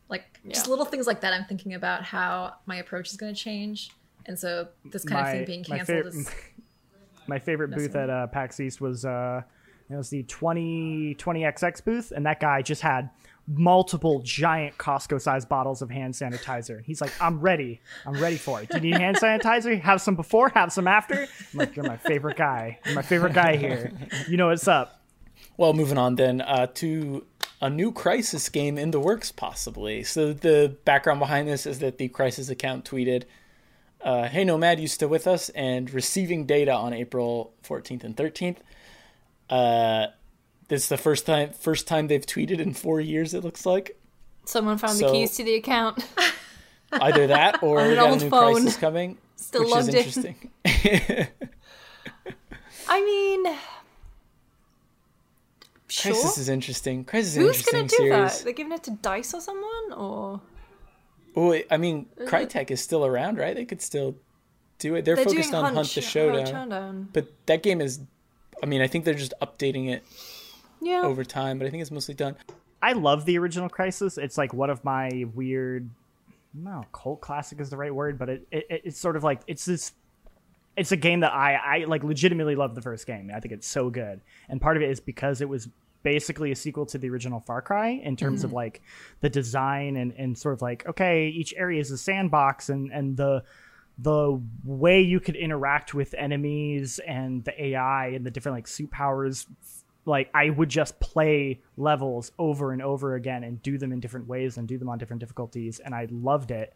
Like just little things like that. I'm thinking about how my approach is gonna change, and so this kind of thing being
my
canceled
fa-
is
my favorite booth at uh, PAX East was uh, it was the 20 20XX booth, and that guy just had multiple giant Costco sized bottles of hand sanitizer. He's like, I'm ready. I'm ready for it. Do you need hand sanitizer? Have some before, have some after. I'm like, you're my favorite guy. You're my favorite guy here. You know what's up.
Well, moving on then uh, to a new Crysis game in the works, possibly. So the background behind this is that the Crysis account tweeted, uh, "Hey Nomad, you still with us?" and receiving data on April 14th and 13th. Uh, this is the first time first time they've tweeted in four years. It looks like
Someone found
So-
the keys to the account.
either that or
an old
new
phone.
Crysis coming,
Still
which is
logged in.
interesting.
I mean, sure.
Crysis is interesting. Crysis is an
Who's
interesting
gonna do
series.
that? They're giving it to Dice or someone, or
Oh, I mean, Crytek is still around, right? They could still do it. They're,
they're
focused
doing
on Hunt the Showdown,
Showdown.
but that game is. I mean, I think they're just updating it
Yeah.
over time, but I think it's mostly done.
I love the original Crysis. It's like one of my weird, no, cult classic is the right word, but it, it it's sort of like it's this. It's a game that I I like legitimately love the first game. I think it's so good, and part of it is because it was basically a sequel to the original Far Cry in terms of mm-hmm. like the design and and sort of like okay, each area is a sandbox and and the the way you could interact with enemies and the AI and the different like suit powers like I would just play levels over and over again and do them in different ways and do them on different difficulties and I loved it.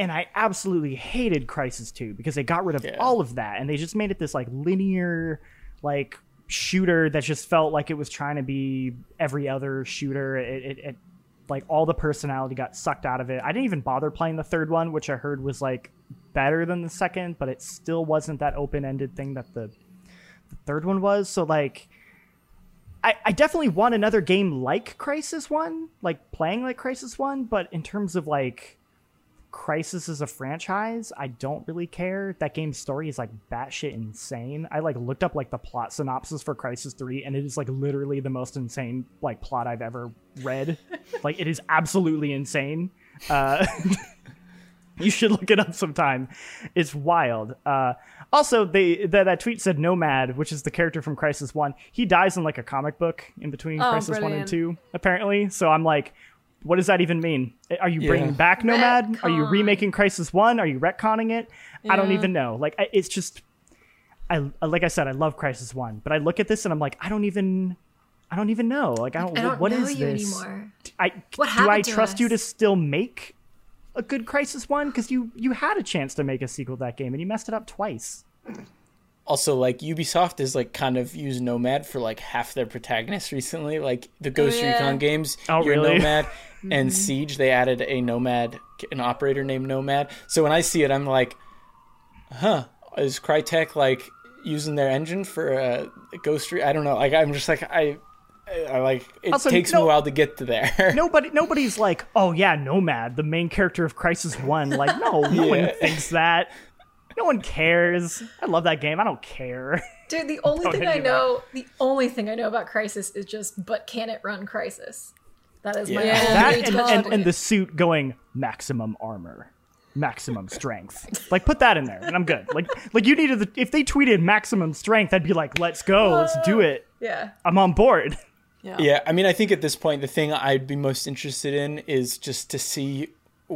And I absolutely hated Crysis 2 because they got rid of
Yeah.
all of that and they just made it this like linear like shooter that just felt like it was trying to be every other shooter. It, it, it like all the personality got sucked out of it. I didn't even bother playing the third one, which I heard was like better than the second, but it still wasn't that open-ended thing that the the third one was. So like I, I definitely want another game like Crysis One, like playing like Crysis One, but in terms of like Crysis as a franchise, I don't really care. That game's story is like batshit insane. I like looked up like the plot synopsis for Crysis Three, and it is like literally the most insane like plot I've ever read. like it is absolutely insane. Uh, you should look it up sometime. It's wild. Uh, also, they that, that tweet said Nomad, which is the character from Crysis One. He dies in like a comic book in between
Oh,
Crysis One and. Two, apparently. So I'm like, what does that even mean? Are you bringing
Yeah.
back Nomad? Are you remaking Crysis One? Are you retconning it? I don't even know. Like, I- it's just, I like I said, I love Crysis One, but I look at this and I'm like, I don't even. I don't even know. Like I don't.
I don't
what
know
is
you
this?
anymore.
I
What
do I
happened to
trust you to still make a good Crysis one because you you had a chance to make a sequel to that game and you messed it up twice.
Also, like Ubisoft is like kind of used Nomad for like half their protagonists recently. Like the Ghost
yeah.
Recon games,
Oh,
you're
really?
Nomad, and Siege they added a Nomad, an operator named Nomad. So when I see it, I'm like, huh, is Crytek like using their engine for uh, Ghost? Re- I don't know. Like I'm just like I, I like it
Also,
takes me a while to get to there.
Nobody nobody's like, oh yeah, Nomad, the main character of Crysis One. Like, no, no one thinks that. No one cares. I love that game. I don't care.
Dude, the only thing I
me back.
know, the only thing I know about Crysis is just, but can it run Crysis? That is my
Yeah.
only
that and, and, and the suit going maximum armor. Maximum strength. Like put that in there, and I'm good. Like, like you needed the. If they tweeted maximum strength, I'd be like, "Let's go, let's do it."
yeah.
I'm on board.
Yeah.
Yeah, I mean, I think at this point, the thing I'd be most interested in is just to see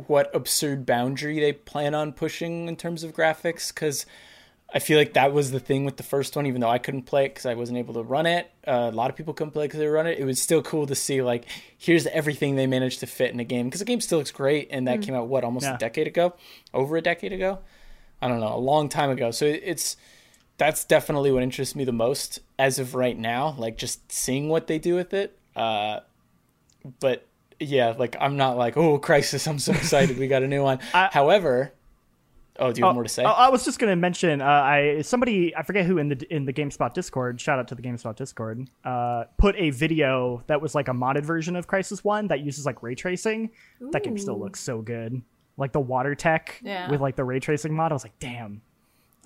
what absurd boundary they plan on pushing in terms of graphics, because I feel like that was the thing with the first one. Even though I couldn't play it because I wasn't able to run it, uh, a lot of people couldn't play because they run it. It was still cool to see like here's everything they managed to fit in a game because the game still looks great, and that came out what almost
Yeah.
a decade ago, over a decade ago. I don't know, a long time ago. So it's that's definitely what interests me the most as of right now. Like just seeing what they do with it. Uh, but yeah, like I'm not like oh Crysis. I'm so excited. we got a new one.
I-
However, oh, do you have more to say?
I, I was just going to mention, uh, I somebody I forget who in the in the GameSpot Discord. Shout out to the GameSpot Discord. Uh, put a video that was like a modded version of Crysis One that uses like ray tracing. That game still looks so good. Like the water tech
Yeah.
with like the ray tracing mod. I was like, damn.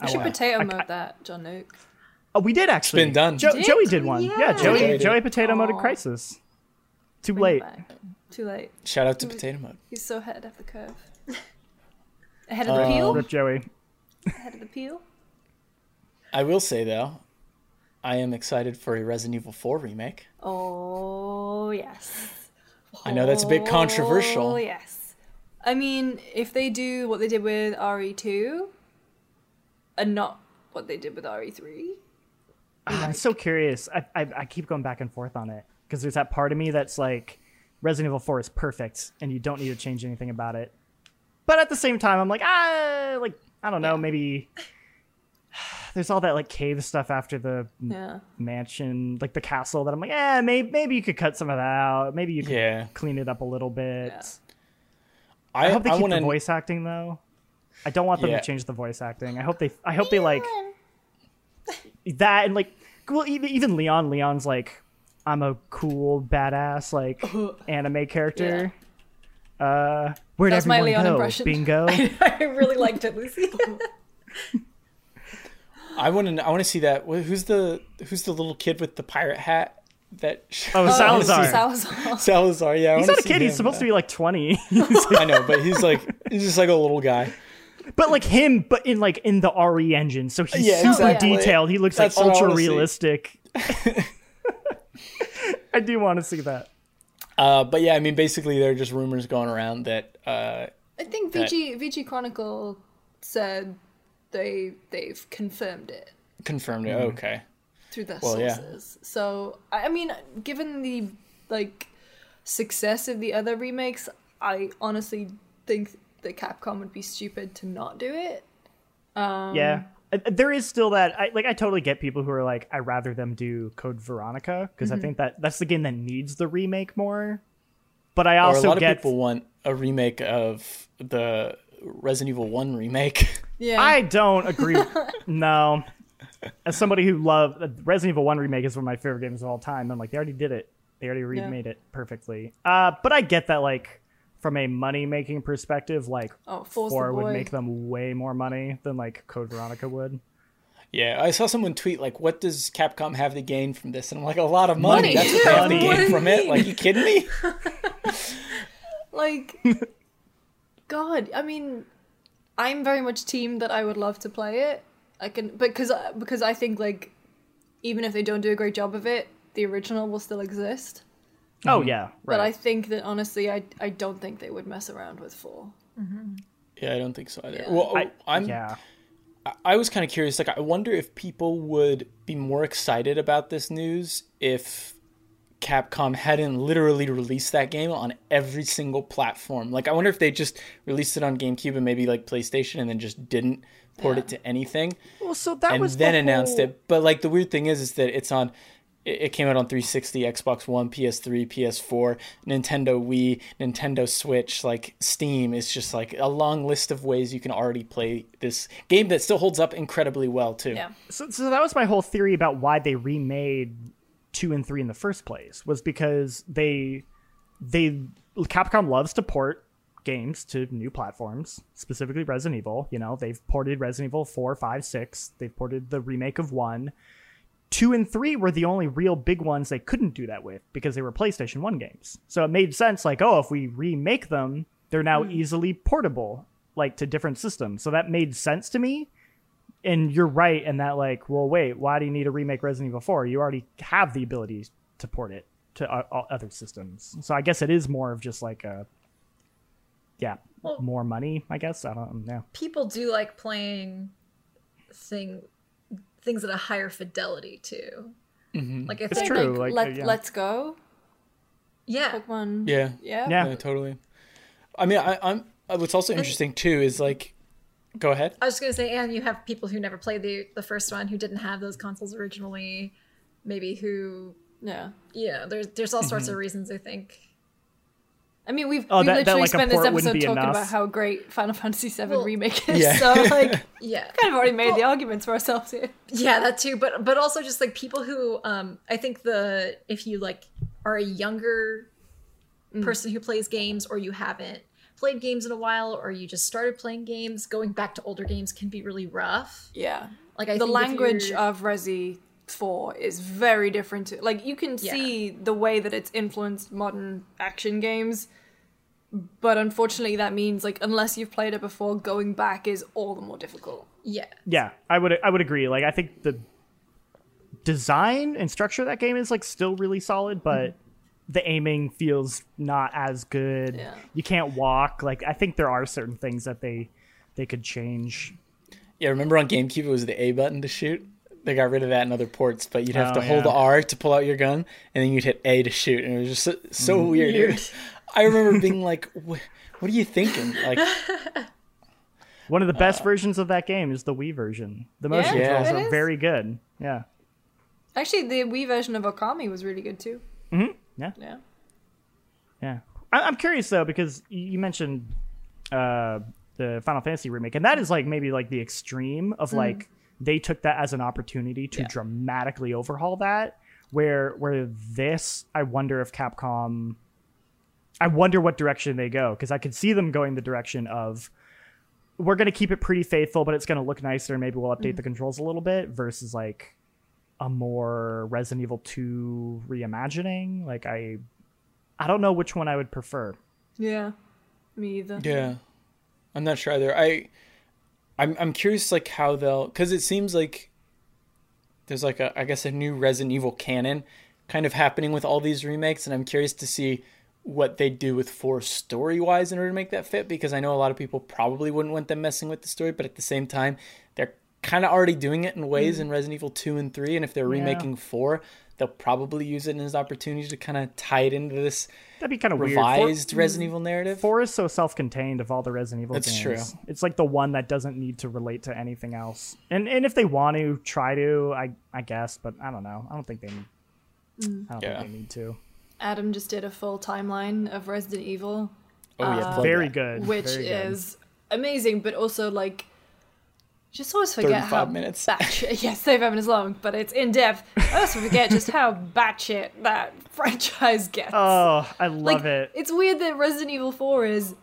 I
You should
wanna-
potato
I-
mode
I-
that, Jean Luc.
Oh, we did actually.
been done.
Jo-
Did?
Joey did one. Yeah,
Yeah.
Joey.
Joey did.
Joey potato moded
Aw.
Crysis. Too
Bring
late.
It back. Too late.
Shout out to Potato Mode.
He's so ahead of the curve. Ahead of the
Um,
peel?
Rip Joey.
Ahead of the peel?
I will say though, I am excited for a Resident Evil 4 remake.
Oh yes.
I know that's a bit
Oh
controversial.
yes. I mean, if they do what they did with RE2, and not what they did with E RE3,
I'm so curious. I, I I keep going back and forth on it because there's that part of me that's like, Resident Evil 4 is perfect, and you don't need to change anything about it. But at the same time, I'm like, ah, like I don't know, maybe. There's all that like cave stuff after the
yeah.
mansion, like the castle. That I'm like, yeah, maybe maybe you could cut some of that out. Maybe you could
Yeah.
clean it up a little bit.
Yeah.
I,
I,
hope they
I
keep
want
the voice acting though. I don't want them
Yeah.
to change the voice acting. I hope they. I hope they like that and like. Well, even even Leon. Leon's like, I'm a cool badass like anime character. Uh, where'd
That's my
everyone
Leon
go?
impression.
Bingo.
I really liked it, Lucy.
I want to. I want to see that. Who's the Who's the little kid with the pirate hat? That
Oh,
I wanna see
Salazar.
Salazar.
Salazar. Yeah, I
He's
wanna
not a
see
kid. He's
him.
supposed to be like 20.
I know, but he's like he's just like a little guy.
but like him, but in like in the RE engine. So he's
Yeah,
super
exactly.
detailed. He looks
That's
like ultra realistic. I do want to see that.
Uh, but yeah, I mean, basically, there are just rumors going around that uh,
I think
That-
VG VG Chronicle said they they've confirmed it
confirmed it.
Mm-hmm.
Okay.
through their
Well, yeah.
sources. So I I mean, given the like success of the other remakes, I honestly think that Capcom would be stupid to not do it. Um,
Yeah. Uh, There is still that I like I totally get people who are like I rather them do Code Veronica because
Mm-hmm.
I think that that's the game that needs the remake more. But I also
Or a
also
lot
get
of people want a remake of the Resident Evil One remake.
Yeah.
I don't agree. no. As somebody who loved Resident Evil 1 remake is one of my favorite games of all time. I'm like, they already did it. They already
Yeah.
remade it perfectly. Uh, but I get that, like, from a money making perspective, like,
oh, Four's
four would
boy.
make them way more money than like Code Veronica would.
yeah, I saw someone tweet like, "What does Capcom have to gain from this?" And I'm like, "A lot of money.
Money.
That's what they have to gain from
you
it." Like, you kidding me?
like god i mean i'm very much team that i would love to play it i can but because because i think like even if they don't do a great job of it the original will still exist
Oh mm-hmm. yeah, right.
but i think that honestly i i don't think they would mess around with four mm-hmm.
Yeah, I don't think so either.
Yeah.
Well,
I, oh,
I'm.
yeah.
I was kind of curious. Like, I wonder if people would be more excited about this news if Capcom hadn't literally released that game on every single platform. Like, I wonder if they just released it on GameCube and maybe like PlayStation and then just didn't port it to anything
Well, so that
and
was
then
the
announced
whole-
it. But like, the weird thing is, is that it's on. It it came out on 360, Xbox One, PS3, PS4, Nintendo Wii, Nintendo Switch, like Steam. It's just like a long list of ways you can already play this game that still holds up incredibly well too.
yeah
So, so that was my whole theory about why they remade two and three in the first place was because they they Capcom loves to port games to new platforms, specifically Resident Evil. You know, they've ported Resident Evil 4, 5, 6. They've ported the remake of 1. 2 and 3 were the only real big ones they couldn't do that with because they were PlayStation 1 games. So it made sense like, oh, if we remake them, they're now easily portable like to different systems. So that made sense to me. And you're right in that like well wait why do you need to remake resident evil 4 you already have the ability to port it to uh, other systems. So i guess it is more of just like a yeah
Well-
more money i guess. I don't know
People do like playing thing things at a higher fidelity too. Mm-hmm. Like I
It's
think,
true.
like,
like,
let, uh,
yeah.
let's go
yeah,
pokemon
Yeah.
yeah
Yeah.
Yeah, totally. I mean, I, I'm. uh, What's also interesting too is like, go ahead.
I was just gonna say, and you have people who never played the the first one, who didn't have those consoles originally, maybe who,
yeah
Yeah. there's there's all sorts mm-hmm. of reasons. I think.
I mean, we've,
Oh,
we've
that- that,
literally
like,
spent this episode talking
enough.
about how great Final Fantasy VII
Well-
Remake is.
Yeah.
So, like,
Yeah,
kind of already made the
Well-
arguments for ourselves here.
yeah, that too. But but also just like people who, um, I think the if you like are a younger person who plays games or you haven't played games in a while or you just started playing games, going back to older games can be really rough.
Yeah.
Like I
the
think
language of Resi 4 is very different. To, like, you can
Yeah.
see the way that it's influenced modern action games but unfortunately that means like unless you've played it before, going back is all the more difficult.
Yeah.
Yeah, I would I would agree. Like I think the design and structure of that game is like still really solid, but the aiming feels not as good.
Yeah.
You can't walk. Like I think there are certain things that they they could change.
Yeah, remember on GameCube it was the A button to shoot. They got rid of that in other ports, but you'd have
Oh,
to hold
yeah.
R to pull out your gun, and then you'd hit A to shoot, and it was just so, so
Mm-hmm.
weird.
Weird.
I remember being like, "What? What are you thinking?" Like,
One of the best versions of that game is the Wii version. The motion
Yeah,
controls are
is.
very good. Yeah.
Actually, the Wii version of Okami was really good too. Hmm.
Yeah.
Yeah.
Yeah, I- I'm curious though because you mentioned uh, the Final Fantasy remake, and that is like maybe like the extreme of like they took that as an opportunity to
Yeah.
dramatically overhaul that. Where where this, I wonder if Capcom, I wonder what direction they go because I could see them going the direction of we're going to keep it pretty faithful, but it's going to look nicer, and maybe we'll update the mm-hmm. controls a little bit versus like a more Resident Evil 2 reimagining. Like I I don't know which one I would prefer.
Yeah. Me either.
yeah, I'm not sure either. I, I'm I'm curious like how they'll because it seems like there's like a I guess a new Resident Evil canon kind of happening with all these remakes, and I'm curious to see what they do with four story wise in order to make that fit because I know a lot of people probably wouldn't want them messing with the story, but at the same time they're kind of already doing it in ways mm. in Resident Evil 2 and 3 and if they're
Yeah.
remaking 4 they'll probably use it as an opportunity to kind of tie it into this
That'd be kind of
revised
weird.
Resident Evil narrative.
Four, four is so self-contained of all the Resident Evil
That's
games.
true.
It's like the one that doesn't need to relate to anything else. And and if they want to try to, I I guess, but I don't know. I don't think they need. I don't
Yeah.
think they need to.
Adam just did a full timeline of Resident Evil,
oh yeah, plug
Very good.
which
very good.
is amazing, but also like just always forget how
35 minutes.
batshit. Yes, thirty-five minutes long, but it's in depth. I also forget just how batshit that franchise gets.
Oh, I love
like,
it.
It's weird that Resident Evil Four is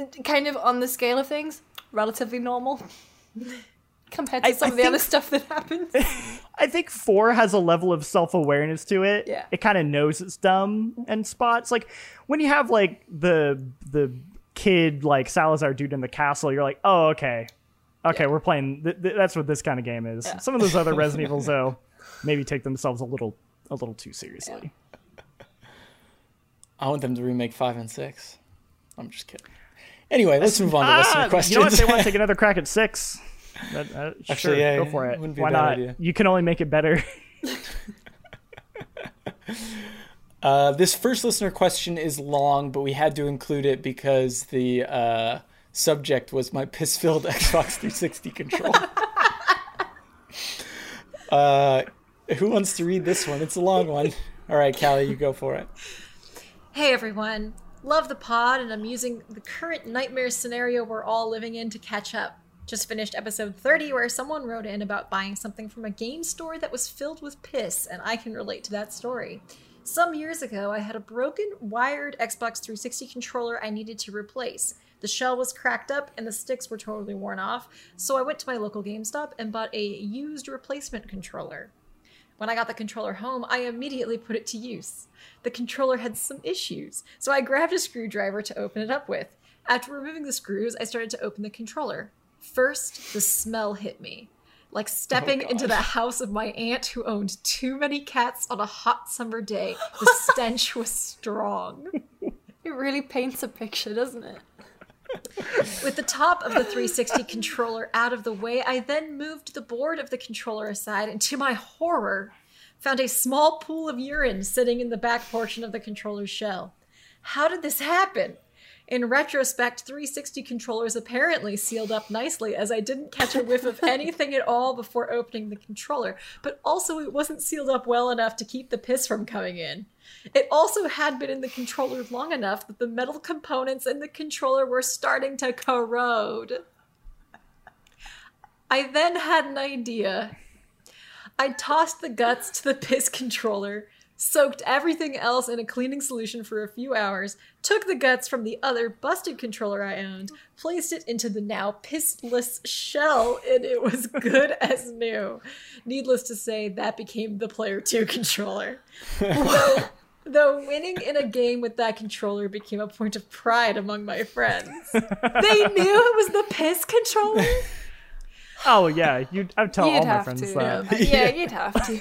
uh, kind of on the scale of things relatively normal compared to
I-
some
I
of the other stuff that happens.
I think four has a level of self awareness to it.
Yeah.
It kind of knows it's dumb and spots like when you have like the the kid like Salazar dude in the castle, you're like, oh okay, okay,
Yeah.
we're playing. Th- th- that's what this kind of game is.
Yeah.
Some of those other Resident Evils though, maybe take themselves a little a little too seriously.
I want them to remake 5 and 6. I'm just kidding. Anyway, let's move on to
Ah,
listener questions.
you know what? They want to take another crack at six. That, uh,
Actually,
sure,
yeah,
go for it.
wouldn't be a
Why
bad
not?
idea.
You can only make it better.
Uh, this first listener question is long, but we had to include it because the uh, subject was my piss-filled Xbox 360 control. uh, who wants to read this one? It's a long one. All right, Kallie, you go for it.
Hey everyone. Love the pod, and I'm using the current nightmare scenario we're all living in to catch up. Just finished episode 30, where someone wrote in about buying something from a game store that was filled with piss, and I can relate to that story. Some years ago, I had a broken wired Xbox 360 controller I needed to replace. The shell was cracked up and the sticks were totally worn off, so I went to my local GameStop and bought a used replacement controller. When I got the controller home, I immediately put it to use. The controller had some issues, so I grabbed a screwdriver to open it up with. After removing the screws, I started to open the controller. First, the smell hit me. Like stepping oh, into the house of my aunt who owned too many cats on a hot summer day. The stench was strong.
it really paints a picture, doesn't it?
With the top of the 360 controller out of the way, I then moved the board of the controller aside and, to my horror, found a small pool of urine sitting in the back portion of the controller's shell. How did this happen? In retrospect, 360 controllers apparently sealed up nicely as I didn't catch a whiff of anything at all before opening the controller, but also it wasn't sealed up well enough to keep the piss from coming in. It also had been in the controller long enough that the metal components in the controller were starting to corrode. I then had an idea. I tossed the guts to the piss controller, soaked everything else in a cleaning solution for a few hours, took the guts from the other busted controller I owned, placed it into the now pissless shell, and it was good as new. Needless to say, that became the Player 2 controller. Though, Though winning in a game with that controller became a point of pride among my friends. they knew it was the piss controller.
Oh yeah, you. I would tell
You'd
all my
have
friends
to.
that.
Yeah, you'd have to.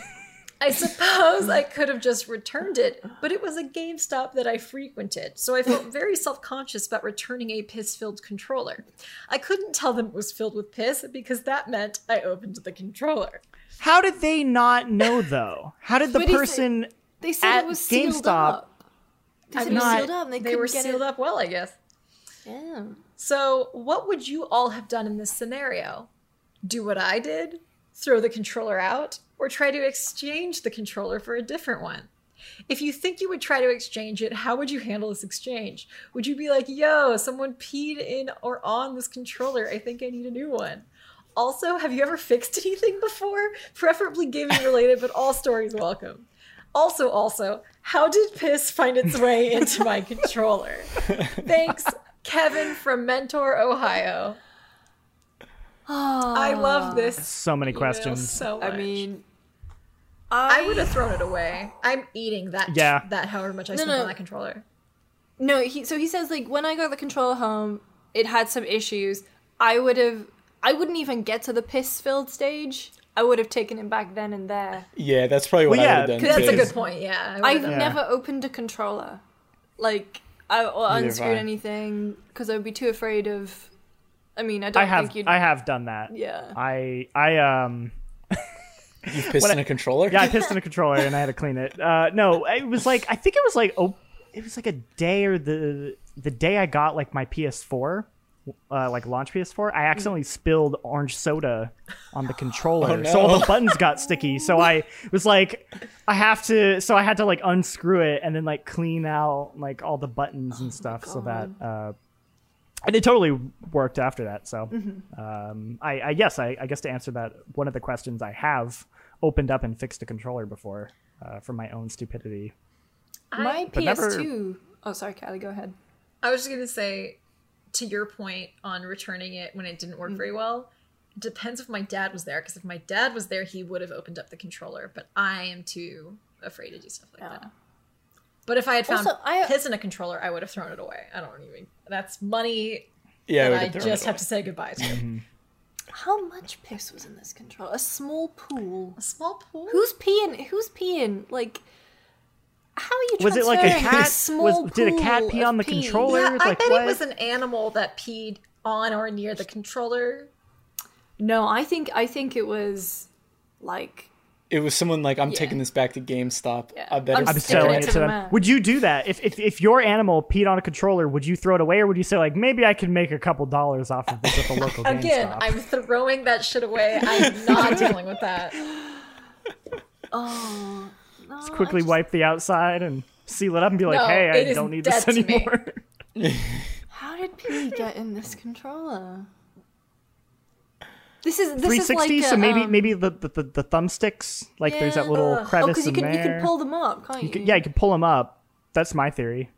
I suppose I could have just returned it, but it was a GameStop that I frequented, so I felt very self conscious about returning a piss filled controller. I couldn't tell them it was filled with piss because that meant I opened the controller.
How did they not know though? How did the
What do you
person?
They said
At
it was sealed
GameStop,
up. They said it was
not-
sealed up. They,
They were
get
sealed
it.
up well, I guess.
Yeah.
So, what would you all have done in this scenario? Do what I did? Throw the controller out? Or try to exchange the controller for a different one? If you think you would try to exchange it, how would you handle this exchange? Would you be like, yo, someone peed in or on this controller? I think I need a new one. Also, have you ever fixed anything before? Preferably gaming related, but all stories welcome. Also, also, how did piss find its way into my controller? Thanks, Kevin from Mentor, Ohio. I love this.
So many questions.
So much.
I mean,
I would have thrown it away. I'm eating that.
Yeah.
That however much I spent
no.
on that controller.
No, he so he says like when I got the controller home, it had some issues. I would have I wouldn't even get to the piss filled stage. I would have taken it back then and there.
Yeah, that's probably what
Well,
I
yeah,
would have done.
That's a good point. Yeah. I would've
I've
Yeah.
never opened a controller, like I or unscrewed anything because I would be too afraid of. I mean, I don't
I have.
think you'd.
I have done that.
yeah.
I. I um.
You've pissed
What
in
I-
a controller?
Yeah, I pissed in a controller and I had to clean it. Uh, no, it was like I think it was like oh, it was like a day or the the day I got like my PS4, uh, like launch PS4. I accidentally spilled orange soda on the controller,
Oh, no.
so all the buttons got sticky. So I was like, I have to. So I had to like unscrew it and then like clean out like all the buttons and stuff so that. Uh, and it totally worked after that. So, um, I, I yes, I, I guess to answer that, one of the questions I have opened up and fixed a controller before uh, for my own stupidity.
My
But
PS2. Oh, sorry, Kallie. Go ahead.
I was just gonna say, to your point on returning it when it didn't work very well. It depends if my dad was there, because if my dad was there, he would have opened up the controller. But I am too afraid to do stuff like that. But if I had found
Also, I- uh,
piss in a controller, I would have thrown it away. I don't even. That's money
yeah, I
that
would
I just have to say goodbye to. It.
How much piss was in this controller? A small pool.
A small pool.
Who's peeing? Who's peeing? Like, how are you?
Was it like a
transferring
cat?
small
Was, did a cat pee on the
pee?
controller?
Yeah, I
Like,
bet
what?
it was an animal that peed on or near the controller.
No, I think I think it was like
It was someone like, I'm
Yeah.
taking this back to GameStop.
Yeah.
I bet
I'm
it's
I'm
sticking
selling
it
it
to
to
the
them. Would you do that if, if if your animal peed on a controller? Would you throw it away, or would you say like maybe I can make a couple dollars off of this at the local GameStop?
Again, I'm throwing that shit away. I'm not dealing with that.
oh no,
Just quickly
just-
wipe the outside and seal it up and be like,
No,
hey, I don't need this anymore.
How did pee get in this controller? This is this is
360,
like a,
so maybe
um,
maybe the, the, the, the thumbsticks, like there's that little
oh,
crevice
you
in
can
there.
you can pull them up, can't you?
You can- yeah, you can pull them up. That's my theory.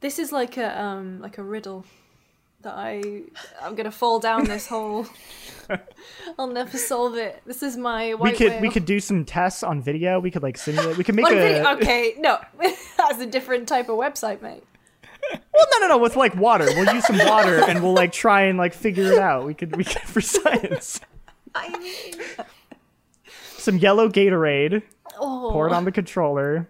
This is like a um like a riddle that I I'm gonna fall down this hole. I'll never solve it. This is my
We could we could do some tests on video. We could like simulate. We could make a
video- okay, no, that's a different type of website, mate.
Well, no, no, no, with like water. We'll use some water and we'll like try and like figure it out. We could we could for science.
I mean,
Some yellow Gatorade,
Oh,
pour it on the controller,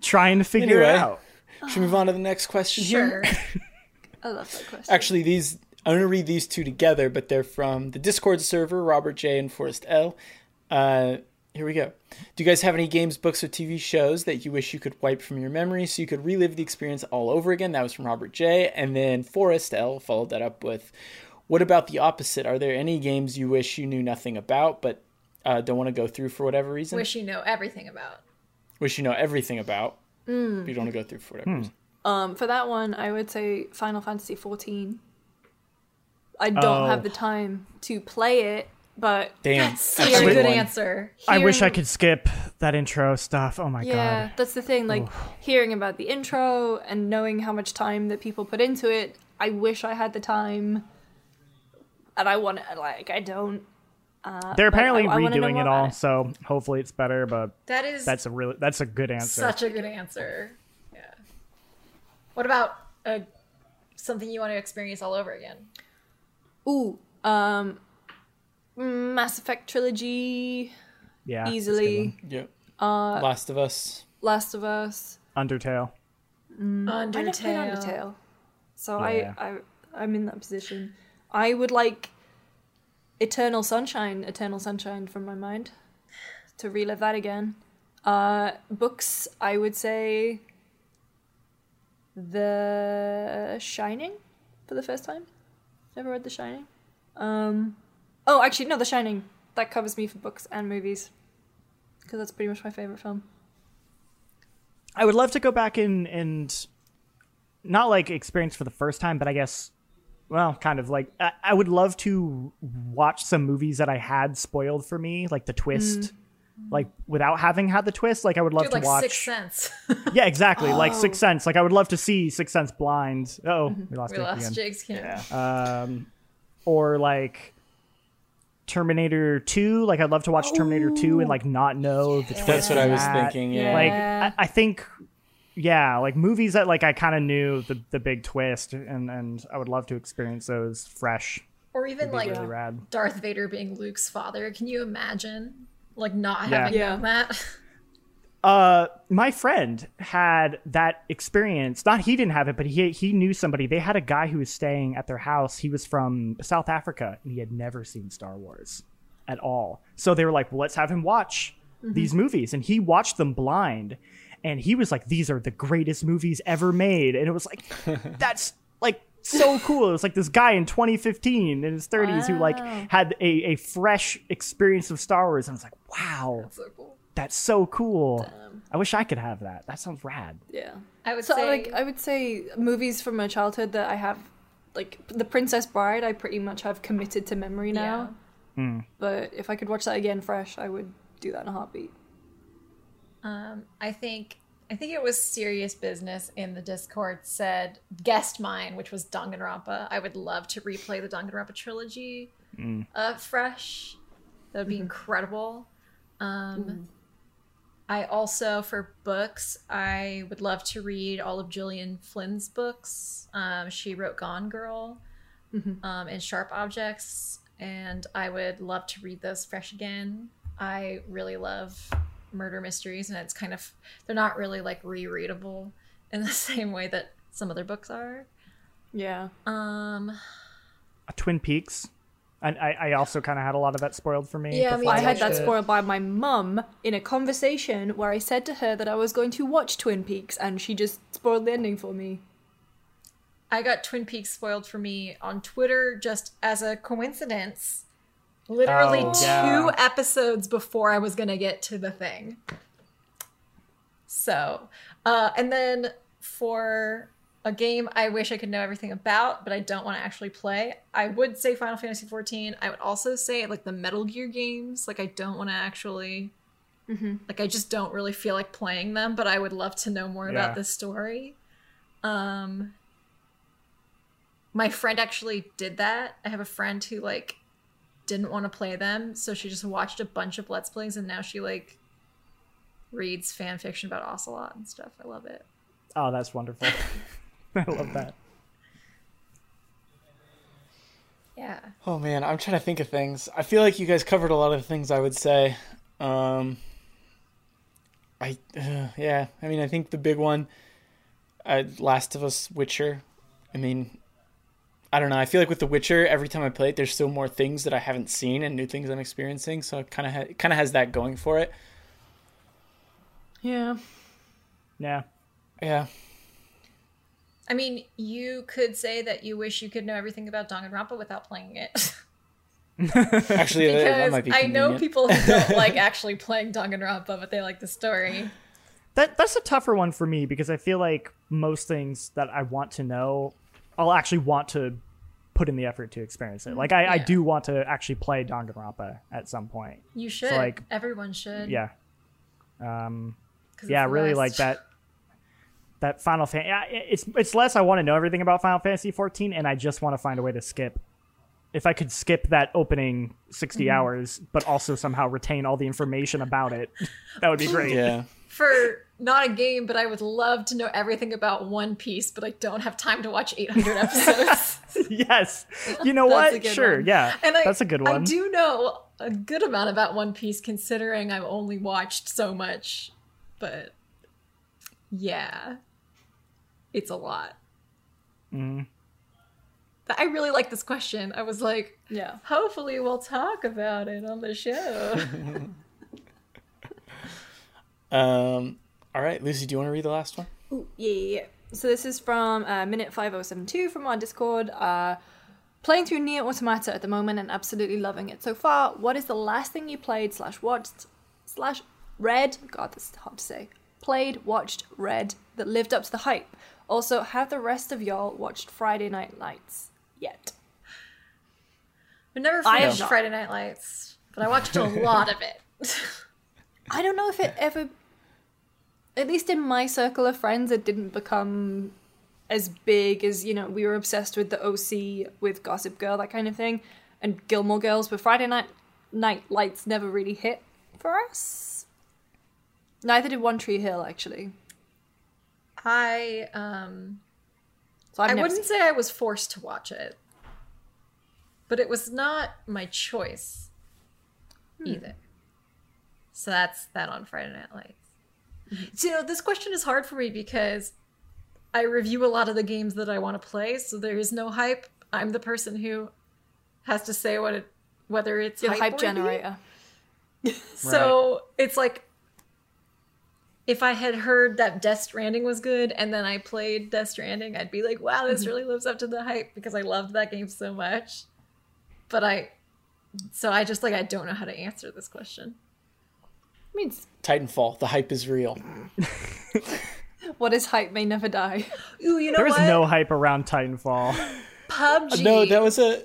trying to figure
Anyway.
it out.
Should we move on to the next question here?
sure.
I love that question.
Actually, these I'm gonna read these two together, but they're from the Discord server, Robert J and Forrest L. Uh, here we go. Do you guys have any games, books, or TV shows that you wish you could wipe from your memory so you could relive the experience all over again? That was from Robert J. And then Forrest L followed that up with, "What about the opposite? Are there any games you wish you knew nothing about, but uh, don't want to go through for whatever reason?
Wish you know everything about.
Wish you know everything about, but you don't want to go through for whatever reason."
Um, for that one, I would say Final Fantasy XIV. I don't
Oh.
have the time to play it, but
Damn,
Such
that's
a
good
good
one.
answer.
I wish I could skip that intro stuff. Oh my
Yeah,
god.
Yeah, that's the thing. Like hearing about the intro and knowing how much time that people put into it. I wish I had the time, and I want to. Like I don't.
Uh, They're apparently
I- I
redoing it all,
it.
so hopefully it's better. But
That is
that's a really that's a good answer.
such a good answer. Yeah. What about uh, something you want to experience all over again?
Ooh, um, Mass Effect trilogy,
yeah, that's a good
easily.
Yep. Uh, Last of Us.
Last of Us.
one. Undertale.
I never played
Undertale.
Undertale, so
Yeah.
I, I I'm in that position. I would like Eternal Sunshine, Eternal Sunshine from my mind to relive that again. Uh, books, I would say The Shining for the first time. Never read The Shining. Um, oh, actually, no, The Shining. That covers me for books and movies because that's pretty much my favorite film.
I would love to go back and and not like experience for the first time, but I guess well, kind of like I, I would love to watch some movies that I had spoiled for me, like the twist. Like without having had the twist, like I would love
Dude,
to
like
watch.
Sixth Sense.
Yeah, exactly. Like Sixth Sense. Like I would love to see Sixth Sense blind. Oh, we lost
we
Jake
lost
again.
Jake's camera.
Um, or like Terminator Two. Like I'd love to watch Terminator Two and like not know the twist.
That's what I was
that.
thinking. Yeah.
Like
Yeah.
I, I think, yeah, like movies that like I kind of knew the the big twist, and and I would love to experience those fresh.
Or even like
really rad.
Darth Vader being Luke's father. Can you imagine? Like not
Yeah.
having
Yeah.
known that.
Uh, my friend had that experience. Not he didn't have it, but he he knew somebody. They had a guy who was staying at their house. He was from South Africa, and he had never seen Star Wars at all. So they were like, well, "Let's have him watch these movies," and he watched them blind. And he was like, "These are the greatest movies ever made," and it was like, "That's like." So cool! It was like this guy in 2015 in his 30s who like had a, a fresh experience of Star Wars, and I was like, "Wow,
so cool.
That's so cool. I wish I could have that. That sounds rad.
Yeah.
I would
So
say
like I would say movies from my childhood that I have like The Princess Bride I pretty much have committed to memory now. But if I could watch that again fresh, I would do that in a heartbeat.
Um, I think I think it was serious business in the Discord said guessed mine, which was Danganronpa. I would love to replay the Danganronpa trilogy uh, fresh. That would be incredible. Um, I also for books, I would love to read all of Gillian Flynn's books. Um, she wrote Gone Girl um, and Sharp Objects, and I would love to read those fresh again. I really love murder mysteries, and it's kind of they're not really like rereadable in the same way that some other books are.
Yeah.
Um,
Twin Peaks. And I, I also kind of had a lot of that spoiled for me.
Yeah, me
before
I had that
it.
spoiled by my mum in a conversation where I said to her that I was going to watch Twin Peaks and she just spoiled the ending for me.
I got Twin Peaks spoiled for me on Twitter just as a coincidence. Literally
Oh,
two
yeah.
episodes before I was gonna get to the thing. So, uh, and then for a game I wish I could know everything about, but I don't want to actually play, I would say Final Fantasy XIV. I would also say like the Metal Gear games. Like I don't want to actually, like I just don't really feel like playing them, but I would love to know more
Yeah.
about the story. Um, my friend actually did that. I have a friend who like didn't want to play them, so she just watched a bunch of let's plays and now she like reads fan fiction about Ocelot and stuff. I love it.
Oh, that's wonderful. I love that.
Yeah.
Oh man, I'm trying to think of things. I feel like you guys covered a lot of the things I would say. Um, I uh, yeah, I mean, I think the big one, uh, Last of Us, Witcher. I mean, I don't know. I feel like with The Witcher, every time I play it, there's still more things that I haven't seen and new things I'm experiencing. So it kind of ha- kind of has that going for it.
Yeah.
Yeah.
Yeah.
I mean, you could say that you wish you could know everything about Danganronpa without playing it.
Actually, that, that might be
I know people who don't like actually playing Danganronpa, but they like the story.
That that's a tougher one for me because I feel like most things that I want to know, I'll actually want to put in the effort to experience it. Like I, I do want to actually play Danganronpa at some point.
You should.
like-
Everyone should.
Yeah. Um
'cause
yeah,
it's
really
best.
like that that Final Fantasy. It's it's less I want to know everything about Final Fantasy 14 and I just want to find a way to skip if I could skip that opening 60
Mm-hmm.
hours, but also somehow retain all the information about it, that would be great.
Yeah.
For not a game, but I would love to know everything about One Piece, but I don't have time to watch 800 episodes.
yes. You know what? Sure.
one.
Yeah.
and I,
That's a good one.
I do know a good amount about One Piece considering I've only watched so much, but yeah, it's a lot.
Mm-hmm.
I really like this question. I was like,
Yeah.
hopefully we'll talk about it on the show.
Um. All right, Lucy, do you want to read the last one?
Ooh, yeah, yeah, yeah. So this is from uh, minute 5072 from our Discord. Uh, playing through NieR Automata at the moment and absolutely loving it so far. What is the last thing you played slash watched slash read? God, this is hard to say. Played, watched, read that lived up to the hype. Also, have the rest of y'all watched Friday Night Lights yet?
I never finished. Friday Night Lights, but I watched a lot of it.
I don't know if it ever, at least in my circle of friends, it didn't become as big as, you know, we were obsessed with the OC, with Gossip Girl, that kind of thing, and Gilmore Girls, but Friday Night, Night Lights never really hit for us. Neither did One Tree Hill, actually.
I um
So I've
I
never
wouldn't
seen-
say I was forced to watch it, but it was not my choice either. So that's that on Friday Night Lights. So, you know, this question is hard for me because I review a lot of the games that I want to play, so there is no hype. I'm the person who has to say what it whether it's
You're the hype
worthy.
generator.
So it's like if I had heard that Death Stranding was good and then I played Death Stranding, I'd be like, wow, this mm-hmm. really lives up to the hype because I loved that game so much. But I, so I just like, I don't know how to answer this question.
I mean,
Titanfall. The hype is real.
what is hype may never die.
Ooh, you know
There was
what?
no hype around Titanfall.
PUBG.
No, that was a.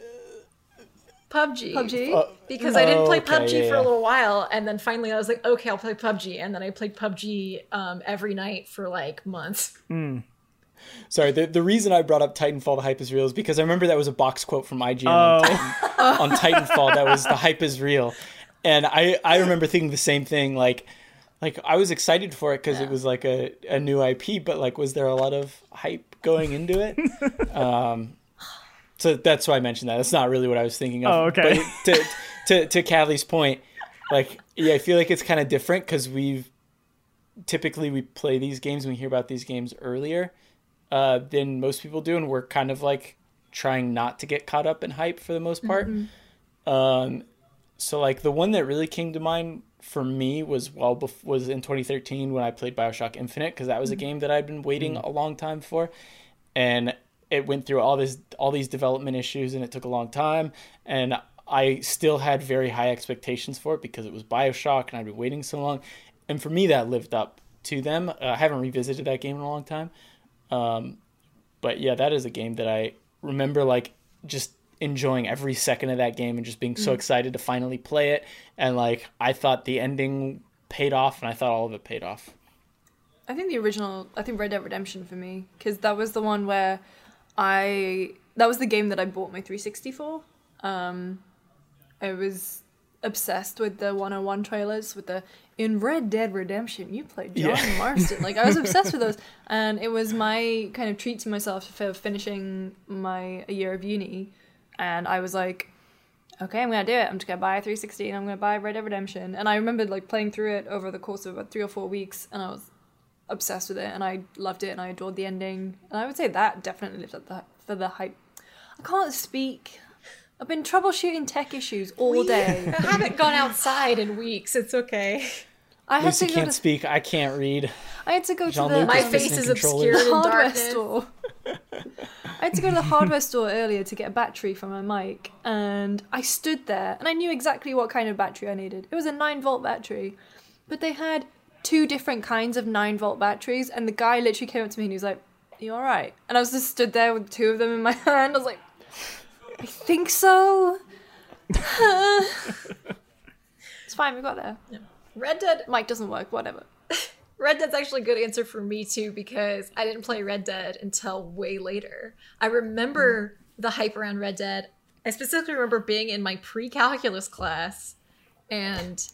PUBG.
PUBG?
Uh,
Because I didn't play
okay,
PUBG
yeah,
for a little while, and then finally I was like, okay, I'll play PUBG, and then I played PUBG um, every night for like months.
Sorry, the, the reason I brought up Titanfall, the hype is real, is because I remember that was a box quote from IGN on,
Oh.
Titan, on Titanfall. That was the hype is real, and I I remember thinking the same thing. Like, like I was excited for it because it was like a, a new IP, but like, was there a lot of hype going into it? um, so that's why I mentioned that. That's not really what I was thinking of.
Oh, okay.
But to to to Kallie's point, like, yeah, I feel like it's kind of different because we've typically we play these games and we hear about these games earlier uh, than most people do, and we're kind of like trying not to get caught up in hype for the most part. Um, so like the one that really came to mind for me was well bef- was in 2013 when I played Bioshock Infinite because that was a game that I'd been waiting a long time for, and it went through all this all these development issues and it took a long time and I still had very high expectations for it because it was Bioshock and I'd been waiting so long, and for me that lived up to them. Uh, I haven't revisited that game in a long time, um, but yeah, that is a game that I remember like just enjoying every second of that game and just being so excited to finally play it. And like I thought the ending paid off, and I thought all of it paid off.
I think the original, I think Red Dead Redemption for me, because that was the one where I, that was the game that I bought my 360 for. Um, I was obsessed with the 101 trailers, with the, in Red Dead Redemption, you played John
Yeah.
Marston. Like, I was obsessed with those. And it was my kind of treat to myself for finishing my a year of uni. And I was like, okay, I'm gonna do it. I'm just gonna buy a 360 and I'm gonna buy Red Dead Redemption. And I remembered like playing through it over the course of about three or four weeks, and I was obsessed with it, and I loved it, and I adored the ending. And I would say that definitely lived up the, for the hype. I can't speak. I've been troubleshooting tech issues all day.
I haven't gone outside in weeks. It's okay.
I had
Lucy
to
can't
to
speak. I can't read.
I had to go to
Jean-Luc
the
My face is obscured in
hardware
darkness.
store. I had to go to the hardware store earlier to get a battery for my mic, and I stood there and I knew exactly what kind of battery I needed. It was a 9 volt battery, but they had two different kinds of 9 volt batteries, and the guy literally came up to me and he was like, You alright? And I was just stood there with two of them in my hand. I was like, I think so. it's fine, we got there.
Red Dead
Mic doesn't work, whatever.
Red Dead's actually a good answer for me too because I didn't play Red Dead until way later. I remember hmm. the hype around Red Dead I specifically remember being in my pre-calculus class, and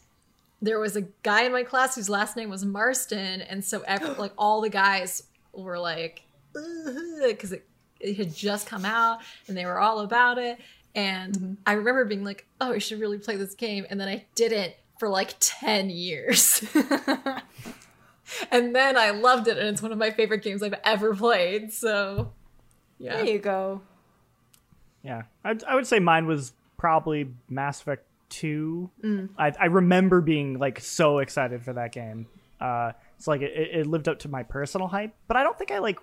there was a guy in my class whose last name was Marston, and so every, like all the guys were like, because it, it had just come out, and they were all about it. And mm-hmm. I remember being like, "Oh, I should really play this game," and then I didn't for like ten years. and then I loved it, and it's one of my favorite games I've ever played. So, yeah.
There you go.
Yeah, I, I would say mine was probably Mass Effect Two. I, I remember being like so excited for that game. Uh, it's like it, it lived up to my personal hype, but I don't think I like